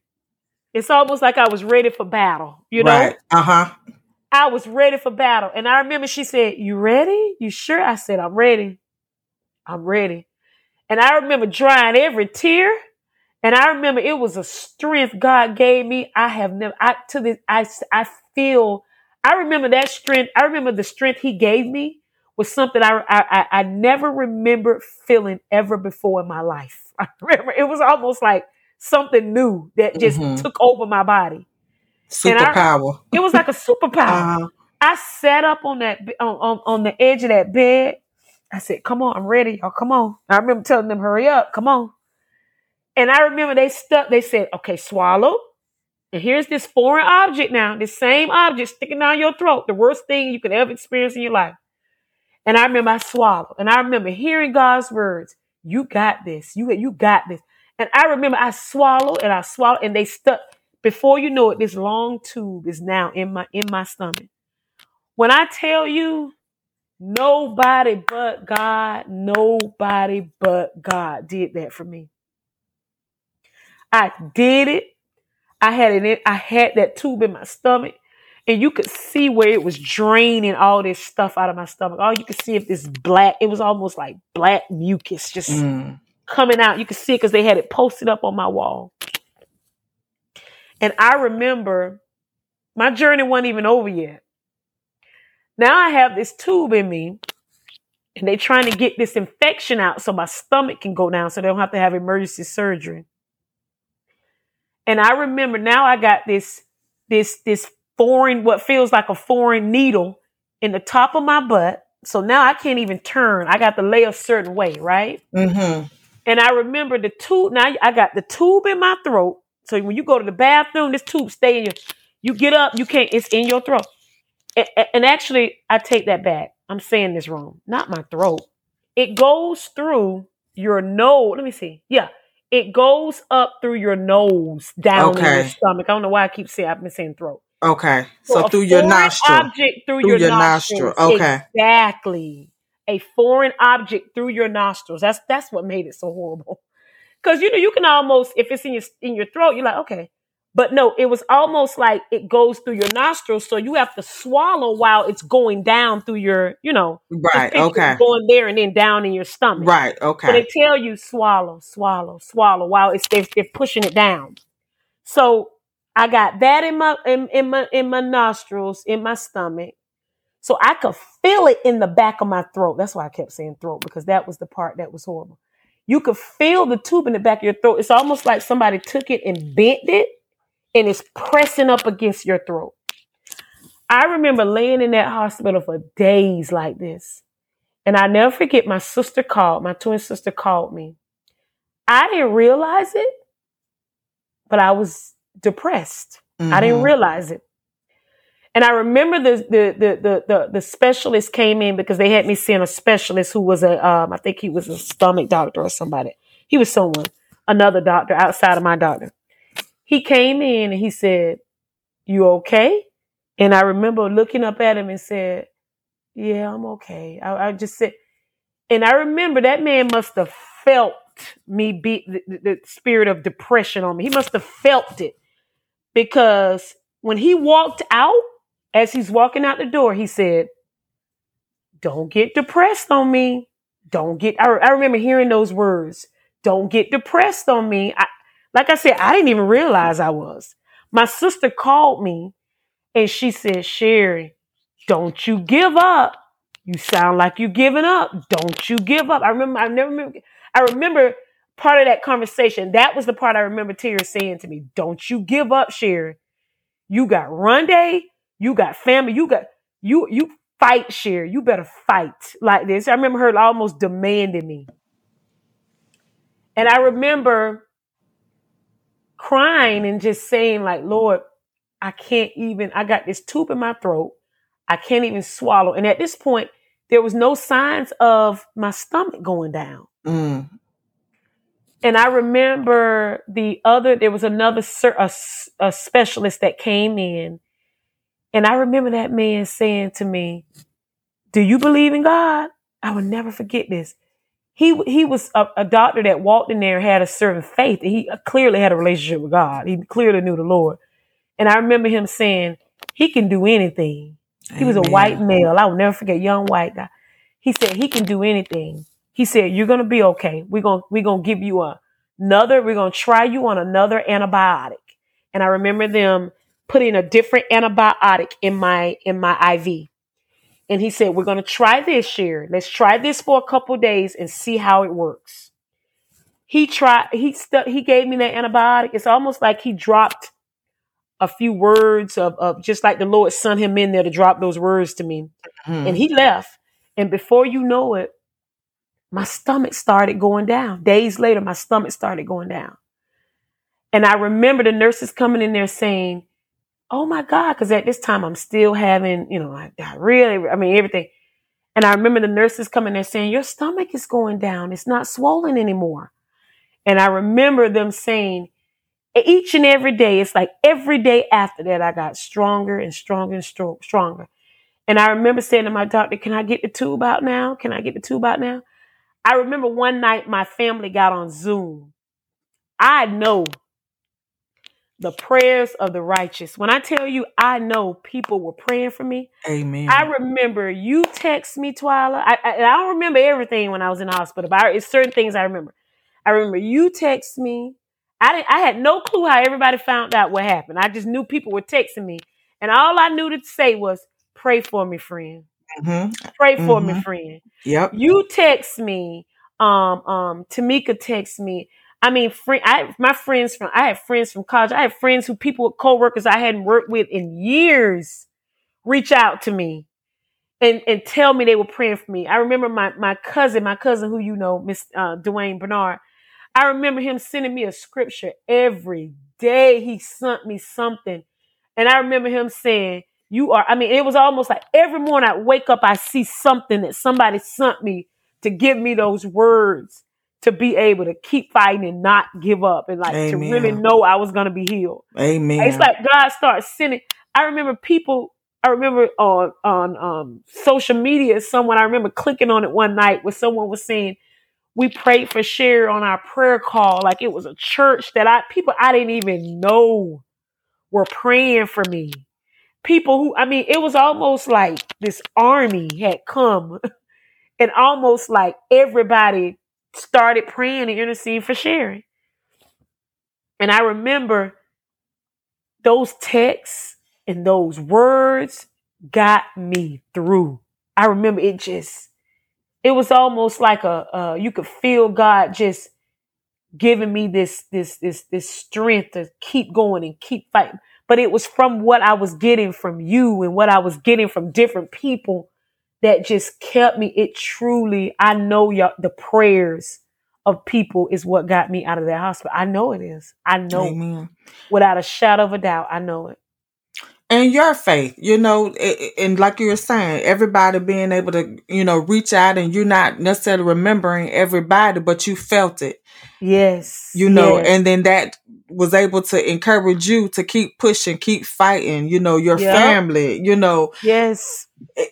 It's almost like I was ready for battle, you know? Right. Uh huh. I was ready for battle. And I remember she said, You ready? You sure? I said, I'm ready. I'm ready. And I remember drying every tear. And I remember it was a strength God gave me. I have never, I, to this, I, I feel, I remember that strength. I remember the strength he gave me was something I, I, I never remember feeling ever before in my life. I remember it was almost like something new that just mm-hmm. took over my body. Superpower. it was like a superpower. Uh-huh. I sat up on that on, on, on the edge of that bed. I said, "Come on, I'm ready, y'all. Come on." I remember telling them, "Hurry up, come on." And I remember they stuck. They said, "Okay, swallow." And here's this foreign object now, this same object sticking down your throat, the worst thing you could ever experience in your life. And I remember I swallowed, and I remember hearing God's words, "You got this. You you got this." And I remember I swallowed and I swallowed, and they stuck. Before you know it, this long tube is now in my in my stomach. When I tell you, nobody but God, nobody but God did that for me. I did it. I had it. I had that tube in my stomach, and you could see where it was draining all this stuff out of my stomach. All you could see if this black. It was almost like black mucus just mm. coming out. You could see it because they had it posted up on my wall. And I remember my journey wasn't even over yet. Now I have this tube in me and they're trying to get this infection out so my stomach can go down so they don't have to have emergency surgery. And I remember now I got this, this, this foreign, what feels like a foreign needle in the top of my butt. So now I can't even turn. I got to lay a certain way, right? Mm-hmm. And I remember the tube. Now I got the tube in my throat. So when you go to the bathroom, this tube stay in your. You get up, you can't. It's in your throat and actually, I take that back. I'm saying this wrong. Not my throat. It goes through your nose. Let me see. Yeah. It goes up through your nose, down okay. in your stomach. I don't know why I keep saying I've been saying throat. Okay. So, so through your nostril. Object through, through your, your nostril. Okay. Exactly. A foreign object through your nostrils. That's that's what made it so horrible. Cause you know, you can almost, if it's in your in your throat, you're like, okay, but no, it was almost like it goes through your nostrils, so you have to swallow while it's going down through your, you know, right? Okay, going there and then down in your stomach, right? Okay. So they tell you swallow, swallow, swallow while it's they're, they're pushing it down. So I got that in my in, in my in my nostrils, in my stomach, so I could feel it in the back of my throat. That's why I kept saying throat because that was the part that was horrible. You could feel the tube in the back of your throat. It's almost like somebody took it and bent it and it's pressing up against your throat. I remember laying in that hospital for days like this. And I never forget my sister called, my twin sister called me. I didn't realize it, but I was depressed. Mm-hmm. I didn't mm-hmm. realize it. And I remember the, the, the, the, the, the, specialist came in because they had me seeing a specialist who was a, um, I think he was a stomach doctor or somebody. He was someone, another doctor outside of my doctor he came in and he said, You okay? And I remember looking up at him and said, Yeah, I'm okay. I, I just said, and I remember that man must have felt me beat the, the spirit of depression on me. He must have felt it because when he walked out, as he's walking out the door, he said, Don't get depressed on me. Don't get, I, I remember hearing those words. Don't get depressed on me. I, like I said, I didn't even realize I was. My sister called me and she said, Sherry, don't you give up. You sound like you're giving up. Don't you give up. I remember, I never remember, I remember part of that conversation. That was the part I remember Tara saying to me, Don't you give up, Sherry. You got run day, you got family, you got you you fight, Sherry. You better fight like this. I remember her almost demanding me. And I remember crying and just saying like, Lord, I can't even, I got this tube in my throat. I can't even swallow. And at this point, there was no signs of my stomach going down. Mm. And I remember the other, there was another a, a specialist that came in. And I remember that man saying to me, Do you believe in God? I will never forget this he he was a, a, doctor that walked in there had a certain faith. He uh, clearly had a relationship with God. He clearly knew the Lord. And I remember him saying, "He can do anything." He was a white male. I will never forget, young white guy. He said he can do anything. He said, You're gonna be okay. We're gonna we're gonna give you a, another, we're gonna try you on another antibiotic. And I remember them putting a different antibiotic in my in my IV. And he said, We're gonna try this year. Let's try this for a couple days and see how it works. He tried, he stu- he gave me that antibiotic. It's almost like he dropped a few words of, of just like the Lord sent him in there to drop those words to me. Hmm. And he left. And before you know it, my stomach started going down. Days later, my stomach started going down. And I remember the nurses coming in there saying, Oh my God, because at this time I'm still having, you know, I, I really, I mean, everything. And I remember the nurses coming there saying, Your stomach is going down. It's not swollen anymore. And I remember them saying, each and every day, it's like every day after that, I got stronger and stronger and stro- stronger. And I remember saying to my doctor, Can I get the tube out now? Can I get the tube out now? I remember one night my family got on Zoom. I know the prayers of the righteous. When I tell you, I know people were praying for me. Amen. I remember you text me, Twyla. I, I, I don't remember everything when I was in the hospital, but I, it's certain things I remember. I remember you text me. I didn't. I had no clue how everybody found out what happened. I just knew people were texting me, and all I knew to say was, "Pray for me, friend. Hmm Pray for me, hmm friend." Yep. You text me. Um, um, Tamika text me. I mean, friend, I my friends from I had friends from college. I had friends who people coworkers I hadn't worked with in years reach out to me and and tell me they were praying for me. I remember my my cousin, my cousin who you know, Miss uh, Dwayne Bernard. I remember him sending me a scripture every day. He sent me something, and I remember him saying, "You are." I mean, it was almost like every morning I wake up, I see something that somebody sent me to give me those words to be able to keep fighting and not give up, and like to really know I was gonna be healed. Amen. It's like God starts sending. I remember people. I remember on on um, social media, someone I remember clicking on it one night where someone was saying, "We prayed for Sherry on our prayer call, like it was a church that I people I didn't even know were praying for me. People who I mean, it was almost like this army had come, and almost like everybody started praying and interceding for Sherry. And I remember those texts and those words got me through. I remember it just, it was almost like a, uh, you could feel God just giving me this, this, this, this strength to keep going and keep fighting. But it was from what I was getting from you and what I was getting from different people that just kept me. It truly, I know y'all, the prayers of people is what got me out of that hospital. I know it is. I know Amen. without a shadow of a doubt. I know it. And your faith, you know, and like you were saying, everybody being able to, you know, reach out and you're not necessarily remembering everybody, but you felt it, Yes. you know, yes. and then that was able to encourage you to keep pushing, keep fighting, you know, your Yep. family, you know, yes. Eh,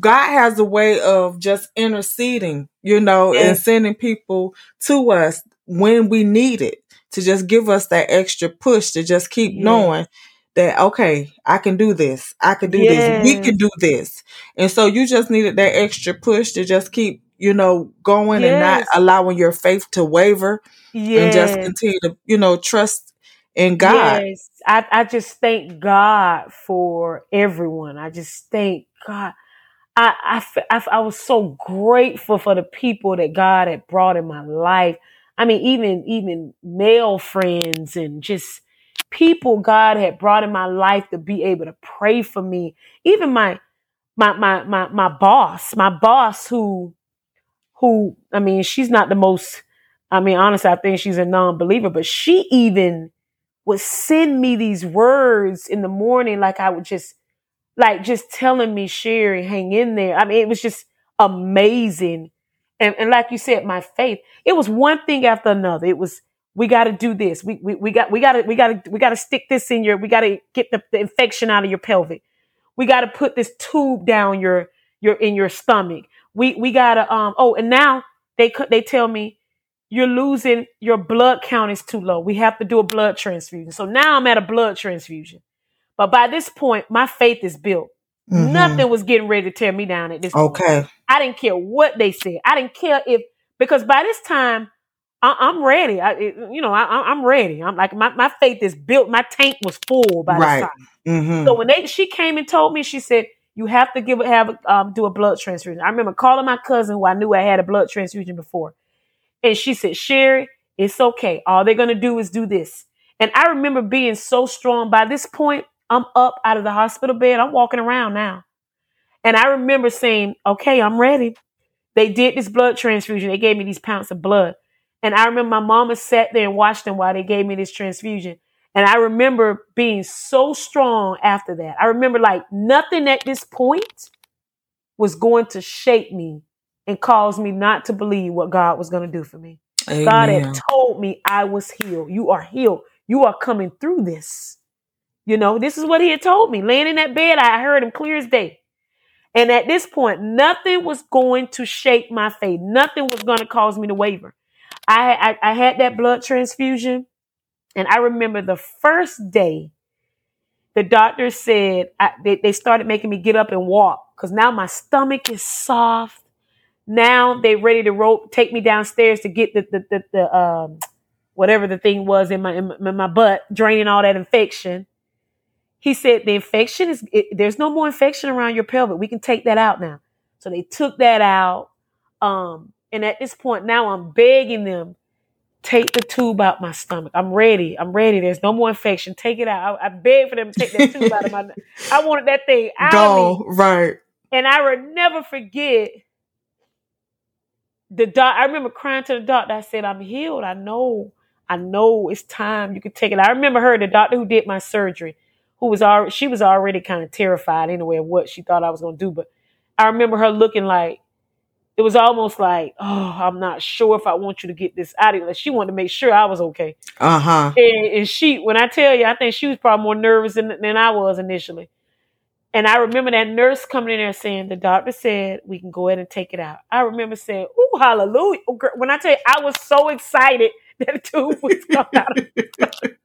God has a way of just interceding, you know, and sending people to us when we need it to just give us that extra push to just keep Yes. knowing that, okay, I can do this. I can do this. We can do this. And so you just needed that extra push to just keep, you know, going and not allowing your faith to waver yes. and just continue to, you know, trust in God. Yes. I, I just thank God for everyone. I just thank God. I I I was so grateful for the people that God had brought in my life. I mean, even, even male friends and just people God had brought in my life to be able to pray for me. Even my, my, my, my, my boss, my boss who, who, I mean, she's not the most, I mean, honestly, I think she's a non-believer, but she even would send me these words in the morning, like I would just, like just telling me, Sherry, hang in there. I mean, it was just amazing. And, and like you said, my faith, it was one thing after another. It was, we got to do this. We, we, we got, we got to, we got to, we got to stick this in your, we got to get the, the infection out of your pelvic. We got to put this tube down your, your, in your stomach. We, we got to, um, oh, and now they, co- they tell me you're losing your blood count is too low. We have to do a blood transfusion. So now I'm at a blood transfusion. But by this point, my faith is built. hmm Nothing was getting ready to tear me down at this point. Okay. I didn't care what they said. I didn't care if because by this time I, I'm ready. I, it- you know, I, I'm ready. I'm like my, my faith is built. My tank was full by Right. this time. Mm-hmm. So when they she came and told me, she said you have to give have um do a blood transfusion. I remember calling my cousin who I knew I had a blood transfusion before, and she said, Sherry, it's okay. All they're gonna do is do this. And I remember being so strong. By this point, I'm up out of the hospital bed. I'm walking around now, and I remember saying, "Okay, I'm ready." They did this blood transfusion. They gave me these pounds of blood. And I remember my mama sat there and watched them while they gave me this transfusion. And I remember being so strong after that. I remember like nothing at this point was going to shake me and cause me not to believe what God was going to do for me. God had told me I was healed. You are healed. You are coming through this. You know, this is what he had told me. Laying in that bed, I heard him clear as day. And at this point, nothing was going to shake my faith. Nothing was going to cause me to waver. I, I, I had that blood transfusion. And I remember the first day, the doctor said, I, they, they started making me get up and walk because now my stomach is soft. Now they ready to roll, take me downstairs to get the, the, the, the um, whatever the thing was in my, in my, in my butt, draining all that infection. He said the infection is it, there's no more infection around your pelvic. We can take that out now. So they took that out. Um, and at this point now I'm begging them take the tube out my stomach. I'm ready. I'm ready. There's no more infection. Take it out. I, I beg for them to take that tube out of my. I wanted that thing out. Go right. And I would never forget the doc. I remember crying to the doctor. I said, I'm healed. I know. I know it's time. You can take it. I remember her, the doctor who did my surgery, who was already, she was already kind of terrified anyway of what she thought I was going to do. But I remember her looking like, it was almost like, oh, I'm not sure if I want you to get this out of here. She wanted to make sure I was okay. Uh huh. And, and she, when I tell you, I think she was probably more nervous than, than I was initially. And I remember that nurse coming in there saying, the doctor said we can go ahead and take it out. I remember saying, "Ooh, hallelujah!" Oh, girl, When I tell you, I was so excited that the tube was coming out. Of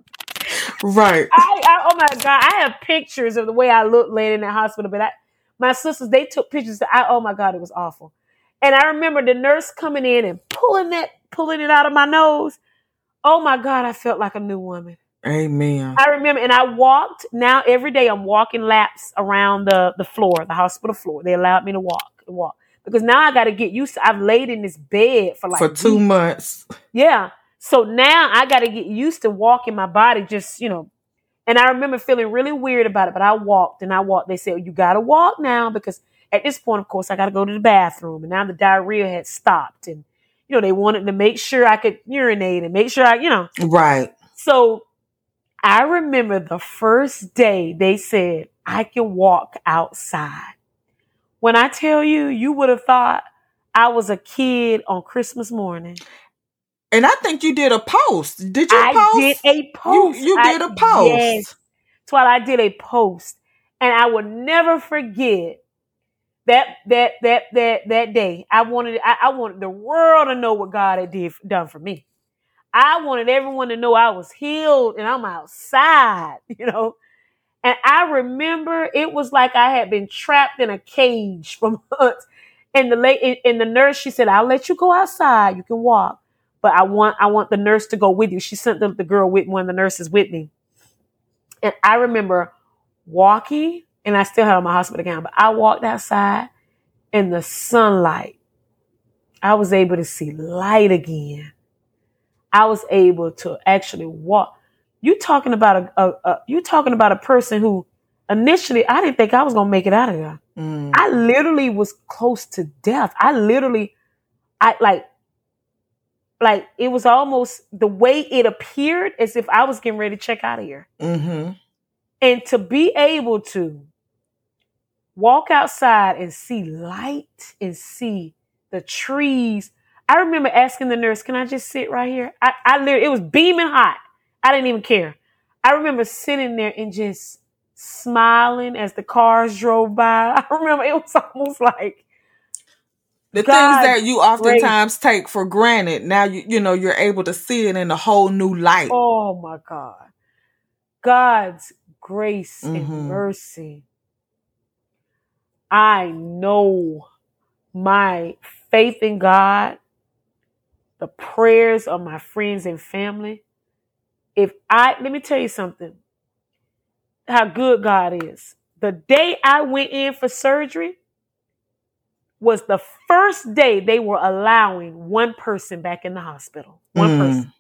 Right. I, I, oh my god, I have pictures of the way I looked laying in that hospital. But I, my sisters, they took pictures. I, oh my god, it was awful. And I remember the nurse coming in and pulling that, pulling it out of my nose. Oh my god, I felt like a new woman. Amen. I remember, and I walked. Now every day I'm walking laps around the the floor, the hospital floor. They allowed me to walk and walk because now I got to get used. to I've laid in this bed for like For two weeks. months. Yeah. So now I got to get used to walking my body, just you know. And I remember feeling really weird about it, but I walked and I walked. They said you got to walk now because at this point, of course, I got to go to the bathroom, and now the diarrhea had stopped, and you know they wanted to make sure I could urinate and make sure I, you know. Right. So I remember the first day they said, I can walk outside. When I tell you, you would have thought I was a kid on Christmas morning. And I think you did a post. Did you I post? did a post. You, you did a post. Yes. Twila, I did a post. And I will never forget that that that that that day. I wanted I, I wanted the world to know what God had did done for me. I wanted everyone to know I was healed and I'm outside, you know. And I remember it was like I had been trapped in a cage for months. And the late and the nurse, she said, "I'll let you go outside. You can walk, but I want I want the nurse to go with you." She sent the, the girl with one of the nurses with me. And I remember walking, and I still had on my hospital gown, but I walked outside in the sunlight. I was able to see light again. I was able to actually walk. You talking about a, a, a you talking about a person who initially I didn't think I was gonna make it out of there. Mm. I literally was close to death. I literally, I like, like it was almost the way it appeared as if I was getting ready to check out of here. Mm-hmm. And to be able to walk outside and see light and see the trees. I remember asking the nurse, "Can I just sit right here?" I, I literally, it was beaming hot. I didn't even care. I remember sitting there and just smiling as the cars drove by. I remember it was almost like The God's things that you oftentimes take for granted, now you you know you're able to see it in a whole new light. Oh my God. God's grace Mhm. and mercy. I know my faith in God the prayers of my friends and family. If I, let me tell you something, how good God is. The day I went in for surgery was the first day they were allowing one person back in the hospital. One Mm. person.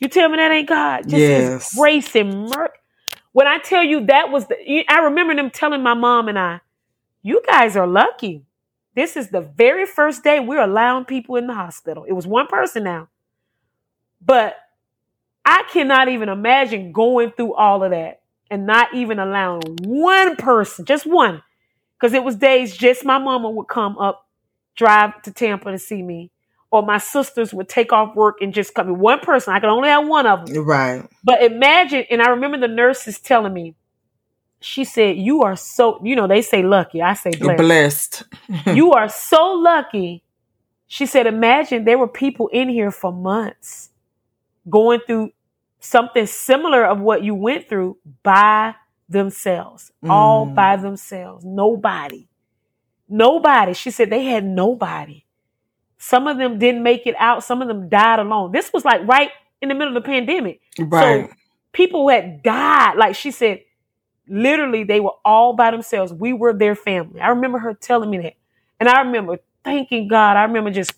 You tell me that ain't God? Just Yes. His grace and mercy. When I tell you that was the, I remember them telling my mom and I, you guys are lucky. This is the very first day we're allowing people in the hospital. It was one person now. But I cannot even imagine going through all of that and not even allowing one person, just one. Because it was days just my mama would come up, drive to Tampa to see me, or my sisters would take off work and just come. One person, I could only have one of them. Right. But imagine, and I remember the nurses telling me, she said, You are so, you know, they say lucky. I say blessed. blessed. you are so lucky. She said, Imagine there were people in here for months going through something similar of what you went through by themselves, all Mm. by themselves. Nobody. Nobody. She said they had nobody. Some of them didn't make it out. Some of them died alone. This was like right in the middle of the pandemic right. people had died. Like she said, literally, they were all by themselves. We were their family. I remember her telling me that. And I remember thanking God. I remember just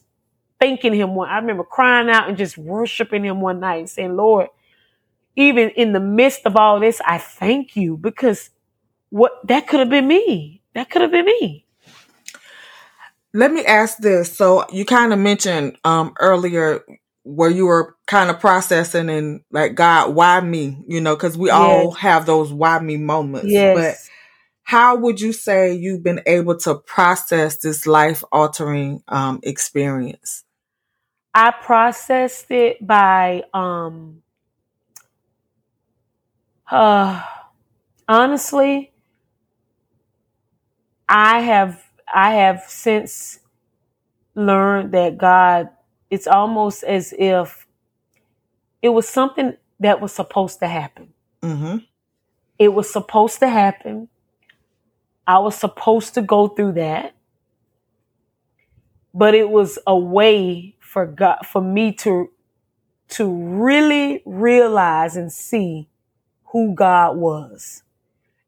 thanking Him one. I remember crying out and just worshiping Him one night and saying, Lord, even in the midst of all this, I thank you because what that could have been me. That could have been me. Let me ask this. So you kind of mentioned um earlier where you were kind of processing and like God, why me? You know, because we all have those why me moments. But how would you say you've been able to process this life altering um experience? I processed it by um uh honestly I have I have since learned that God it's almost as if it was something that was supposed to happen. Mm-hmm. It was supposed to happen. I was supposed to go through that. But it was a way for God for me to to really realize and see who God was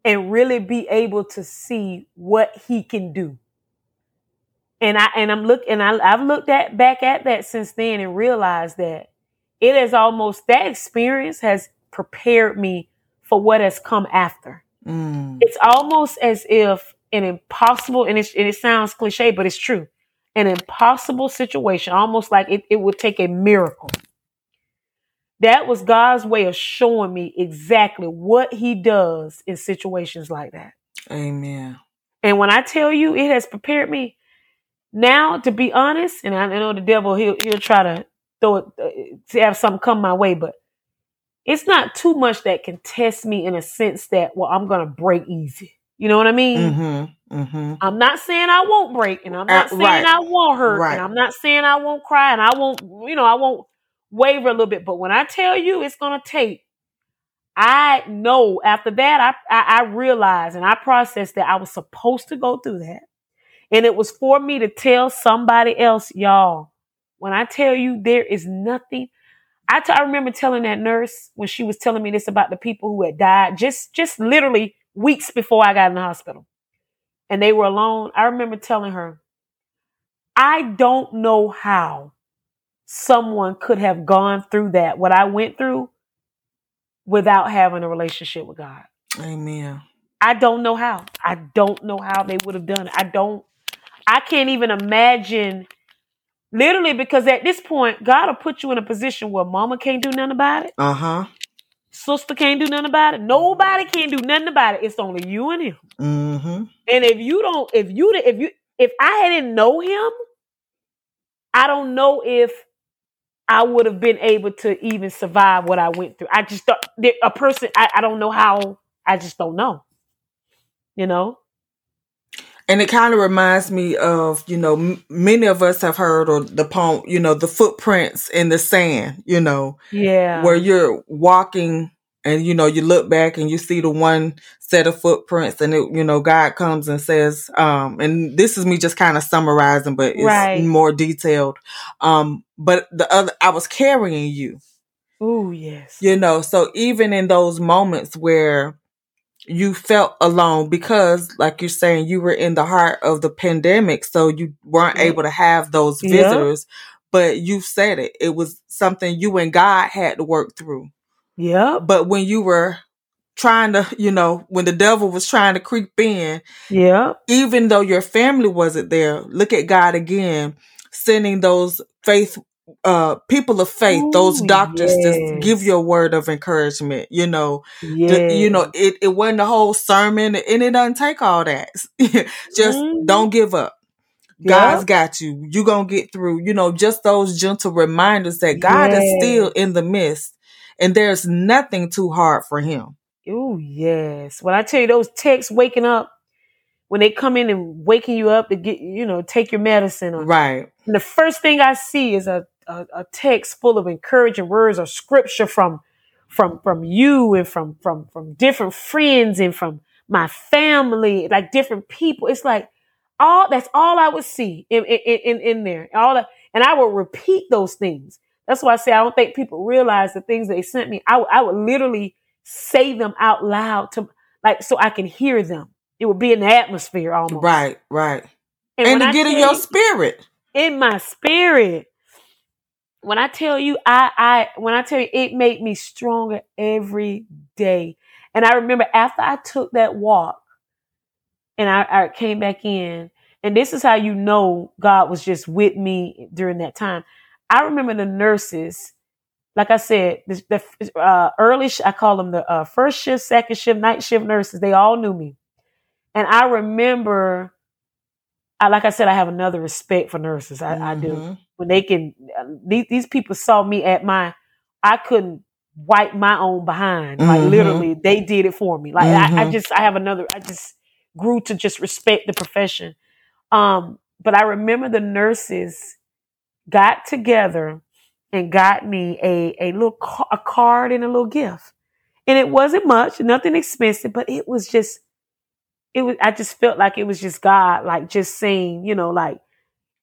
and really be able to see what he can do. And I and I'm look and I, I've looked at back at that since then and realized that it has almost that experience has prepared me for what has come after. Mm. It's almost as if an impossible and, and it sounds cliche, but it's true. An impossible situation, almost like it, it would take a miracle. That was God's way of showing me exactly what He does in situations like that. Amen. And when I tell you it has prepared me, now to be honest, and I know the devil he'll he'll try to throw it uh, to have something come my way, but it's not too much that can test me in a sense that well I'm gonna break easy. You know what I mean? Mm-hmm. Mm-hmm. I'm not saying I won't break, and I'm not Uh, saying right. I won't hurt, Right. and I'm not saying I won't cry, and I won't, you know, I won't waver a little bit. But when I tell you it's gonna take, I know after that I I, I realized and I processed that I was supposed to go through that, and it was for me to tell somebody else, y'all. When I tell you there is nothing, I t- I remember telling that nurse when she was telling me this about the people who had died just just literally weeks before I got in the hospital and they were alone, I remember telling her, I don't know how someone could have gone through that, what I went through, without having a relationship with God. Amen. I don't know how. I don't know how they would have done it. I don't, I can't even imagine, literally, because at this point, God will put you in a position where mama can't do nothing about it, Uh-huh. sister can't do nothing about it, nobody can do nothing about it. It's only you and him. Mm-hmm. And if you don't, if you, if you, if I hadn't know him, I don't know if I would have been able to even survive what I went through. I just thought a person, I, I don't know how. I just don't know. You know? And it kind of reminds me of, you know, m- many of us have heard or the poem, you know, the footprints in the sand, you know, Yeah. where you're walking and you know you look back and you see the one set of footprints and it you know god comes and says um and this is me just kind of summarizing but it's Right. more detailed um but the other i was carrying you Oh yes. you know so even in those moments where you felt alone because like you're saying you were in the heart of the pandemic so you weren't Yep. able to have those Yep. visitors. But you said it. It was something you and god had to work through. Yeah but when you were trying to you know when the devil was trying to creep in yeah even though your family wasn't there look at god again sending those faith uh people of faith those Ooh, doctors to give yes. you a word of encouragement you know the, you know it, it wasn't a whole sermon and it doesn't take all that just Mhm. don't give up god's Yep. got you you gonna get through you know just those gentle reminders that god is still in the midst and there's nothing too hard for him Oh yes. When I tell you those texts waking up, when they come in and waking you up to get you know take your medicine or right And the first thing I see is a, a, a text full of encouraging words or scripture from from from you and from from from different friends and from my family, like different people. It's like all that's all I would see in in in, in there. All that, and I would repeat those things. That's why I say I don't think people realize the things they sent me. I would- I would literally say them out loud to like so I can hear them. It would be in the atmosphere almost. right right And, and to I get in your spirit in my spirit. When I tell you, I, I, when I tell you, it made me stronger every day. And I remember after I took that walk and I, I came back in, and this is how you know God was just with me during that time. I remember the nurses, like I said, the, the uh, early, I call them the uh, first shift, second shift, night shift nurses. They all knew me. And I remember, I, like I said, I have another respect for nurses. I, I do Mhm. when they can these, these people saw me at my i couldn't wipe my own behind like Mhm. literally they did it for me like I, I Mhm. just i have another i just grew to just respect the profession um but i remember the nurses got together and got me a a little ca- a card and a little gift and it wasn't much nothing expensive but it was just it was i just felt like it was just god like just saying you know like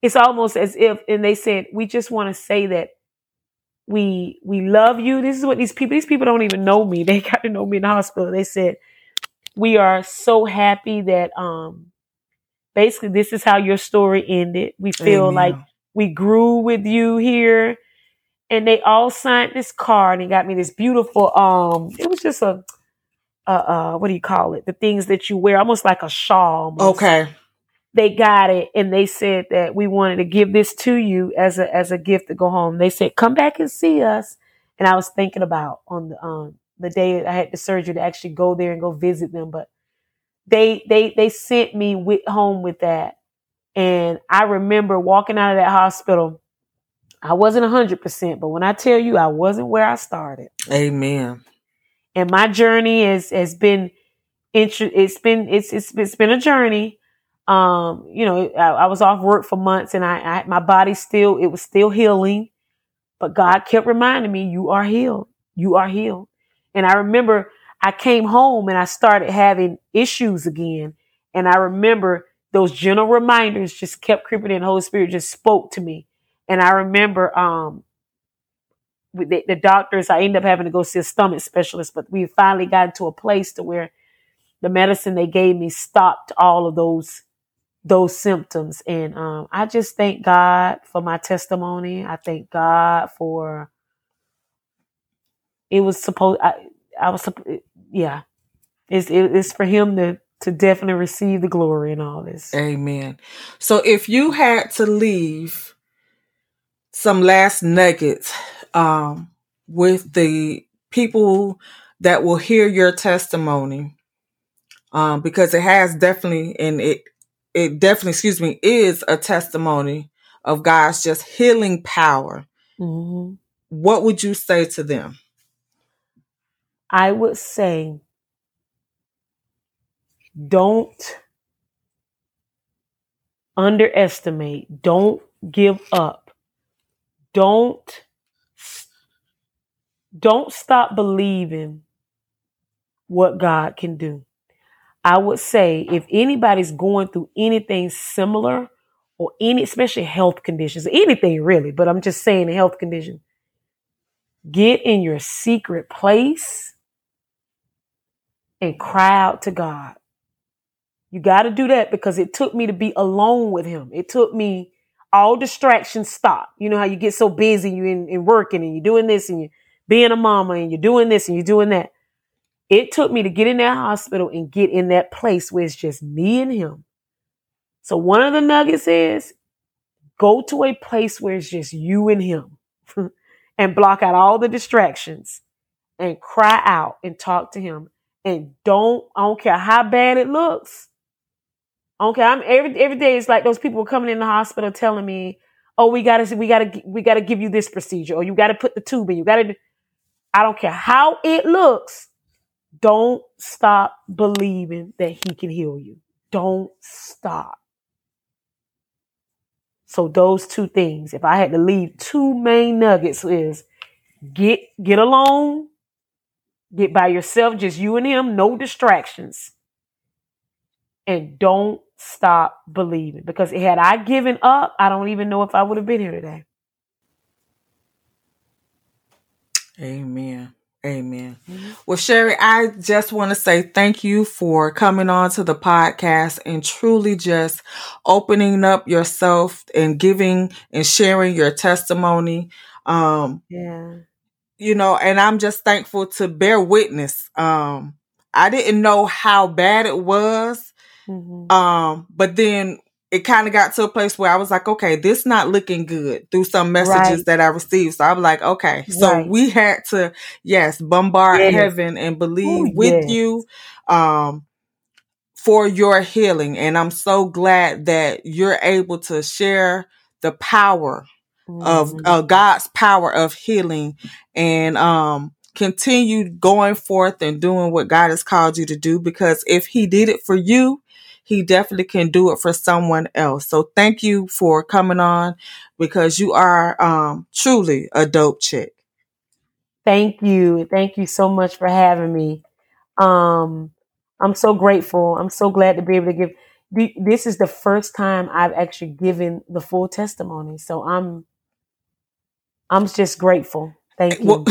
it's almost as if and they said we just want to say that we we love you. This is what these people these people don't even know me. They got to know me in the hospital. They said we are so happy that um basically this is how your story ended. We feel Amen. like we grew with you here. And they all signed this card and got me this beautiful um it was just a uh, uh what do you call it the things that you wear almost like a shawl almost okay they got it and they said that we wanted to give this to you as a as a gift to go home. They said come back and see us. And I was thinking about on the um the day I had the surgery to actually go there and go visit them, but they they they sent me with home with that. And I remember walking out of that hospital. I wasn't hundred percent, but when I tell you I wasn't where I started. amen And my journey has has been it's been it's it's it's been a journey. Um you know I, I was off work for months and I, I my body still it was still healing. But god kept reminding me you are healed. You are healed. And i remember i came home and i started having issues again. And i remember those gentle reminders just kept creeping in. The holy spirit just spoke to me. And i remember um the, the doctors i ended up having to go see a stomach specialist but we finally got to a place to where the medicine they gave me stopped all of those those symptoms. And um, i just thank god for my testimony. I thank god for it was supposed i, I was yeah. It's it, it's for him to to definitely receive the glory in all this. Amen. So if you had to leave some last nuggets um with the people that will hear your testimony um because it has definitely and it it definitely excuse me is a testimony of god's just healing power Mhm. what would you say to them i would say don't underestimate don't give up don't don't stop believing what God can do. I would say if anybody's going through anything similar or any, especially health conditions, anything really, but I'm just saying a health condition, get in your secret place and cry out to God. You got to do that because it took me to be alone with Him. It took me all distractions stop. You know how you get so busy, you in, in working and you're doing this and you're being a mama and you're doing this and you're doing that. It took me to get in that hospital and get in that place where it's just me and him. So one of the nuggets is go to a place where it's just you and him and block out all the distractions and cry out and talk to him. And don't, I don't care how bad it looks. Okay, I'm every every day. It's like those people coming in the hospital telling me, "Oh, we gotta, we gotta, we gotta give you this procedure, or you gotta put the tube in. You gotta." I don't care how it looks. Don't stop believing that He can heal you. Don't stop. So those two things. If I had to leave two main nuggets, is get get alone, get by yourself, just you and Him, no distractions and don't stop believing. Because had I given up, I don't even know if I would have been here today. Amen. Amen. Mm-hmm. Well, Sherry, I just want to say thank you for coming on to the podcast and truly just opening up yourself and giving and sharing your testimony. Um, yeah. You know, and I'm just thankful to bear witness. Um, I didn't know how bad it was Mm-hmm. Um, but then it kind of got to a place where I was like, okay, this not looking good through some messages right. that I received. So I was like, okay, so right. we had to, yes, bombard yes. heaven and believe Ooh, with yes. you, um, for your healing. And I'm so glad that you're able to share the power mm-hmm. of uh, God's power of healing and, um, continue going forth and doing what God has called you to do because if he did it for you, he definitely can do it for someone else. So thank you for coming on because you are um, truly a dope chick. Thank you. Thank you so much for having me. Um, I'm so grateful. I'm so glad to be able to give. This is the first time I've actually given the full testimony. So I'm, I'm just grateful. Thank you. Well,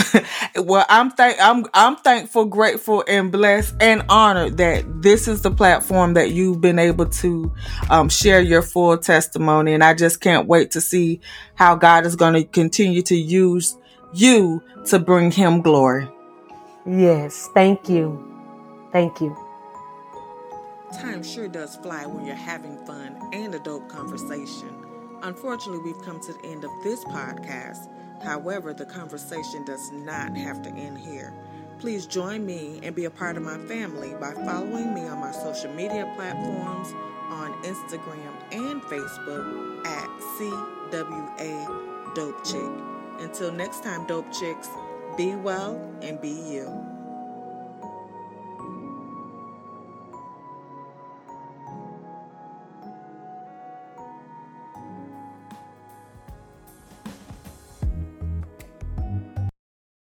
well, I'm thank I'm I'm thankful, grateful, and blessed and honored that this is the platform that you've been able to um, share your full testimony, and I just can't wait to see how God is going to continue to use you to bring Him glory. Yes, thank you, thank you. Time sure does fly when you're having fun and a dope conversation. Unfortunately, we've come to the end of this podcast. However, the conversation does not have to end here. Please join me and be a part of my family by following me on my social media platforms on Instagram and Facebook at CWA Dope Chick. Until next time, Dope Chicks, be well and be you.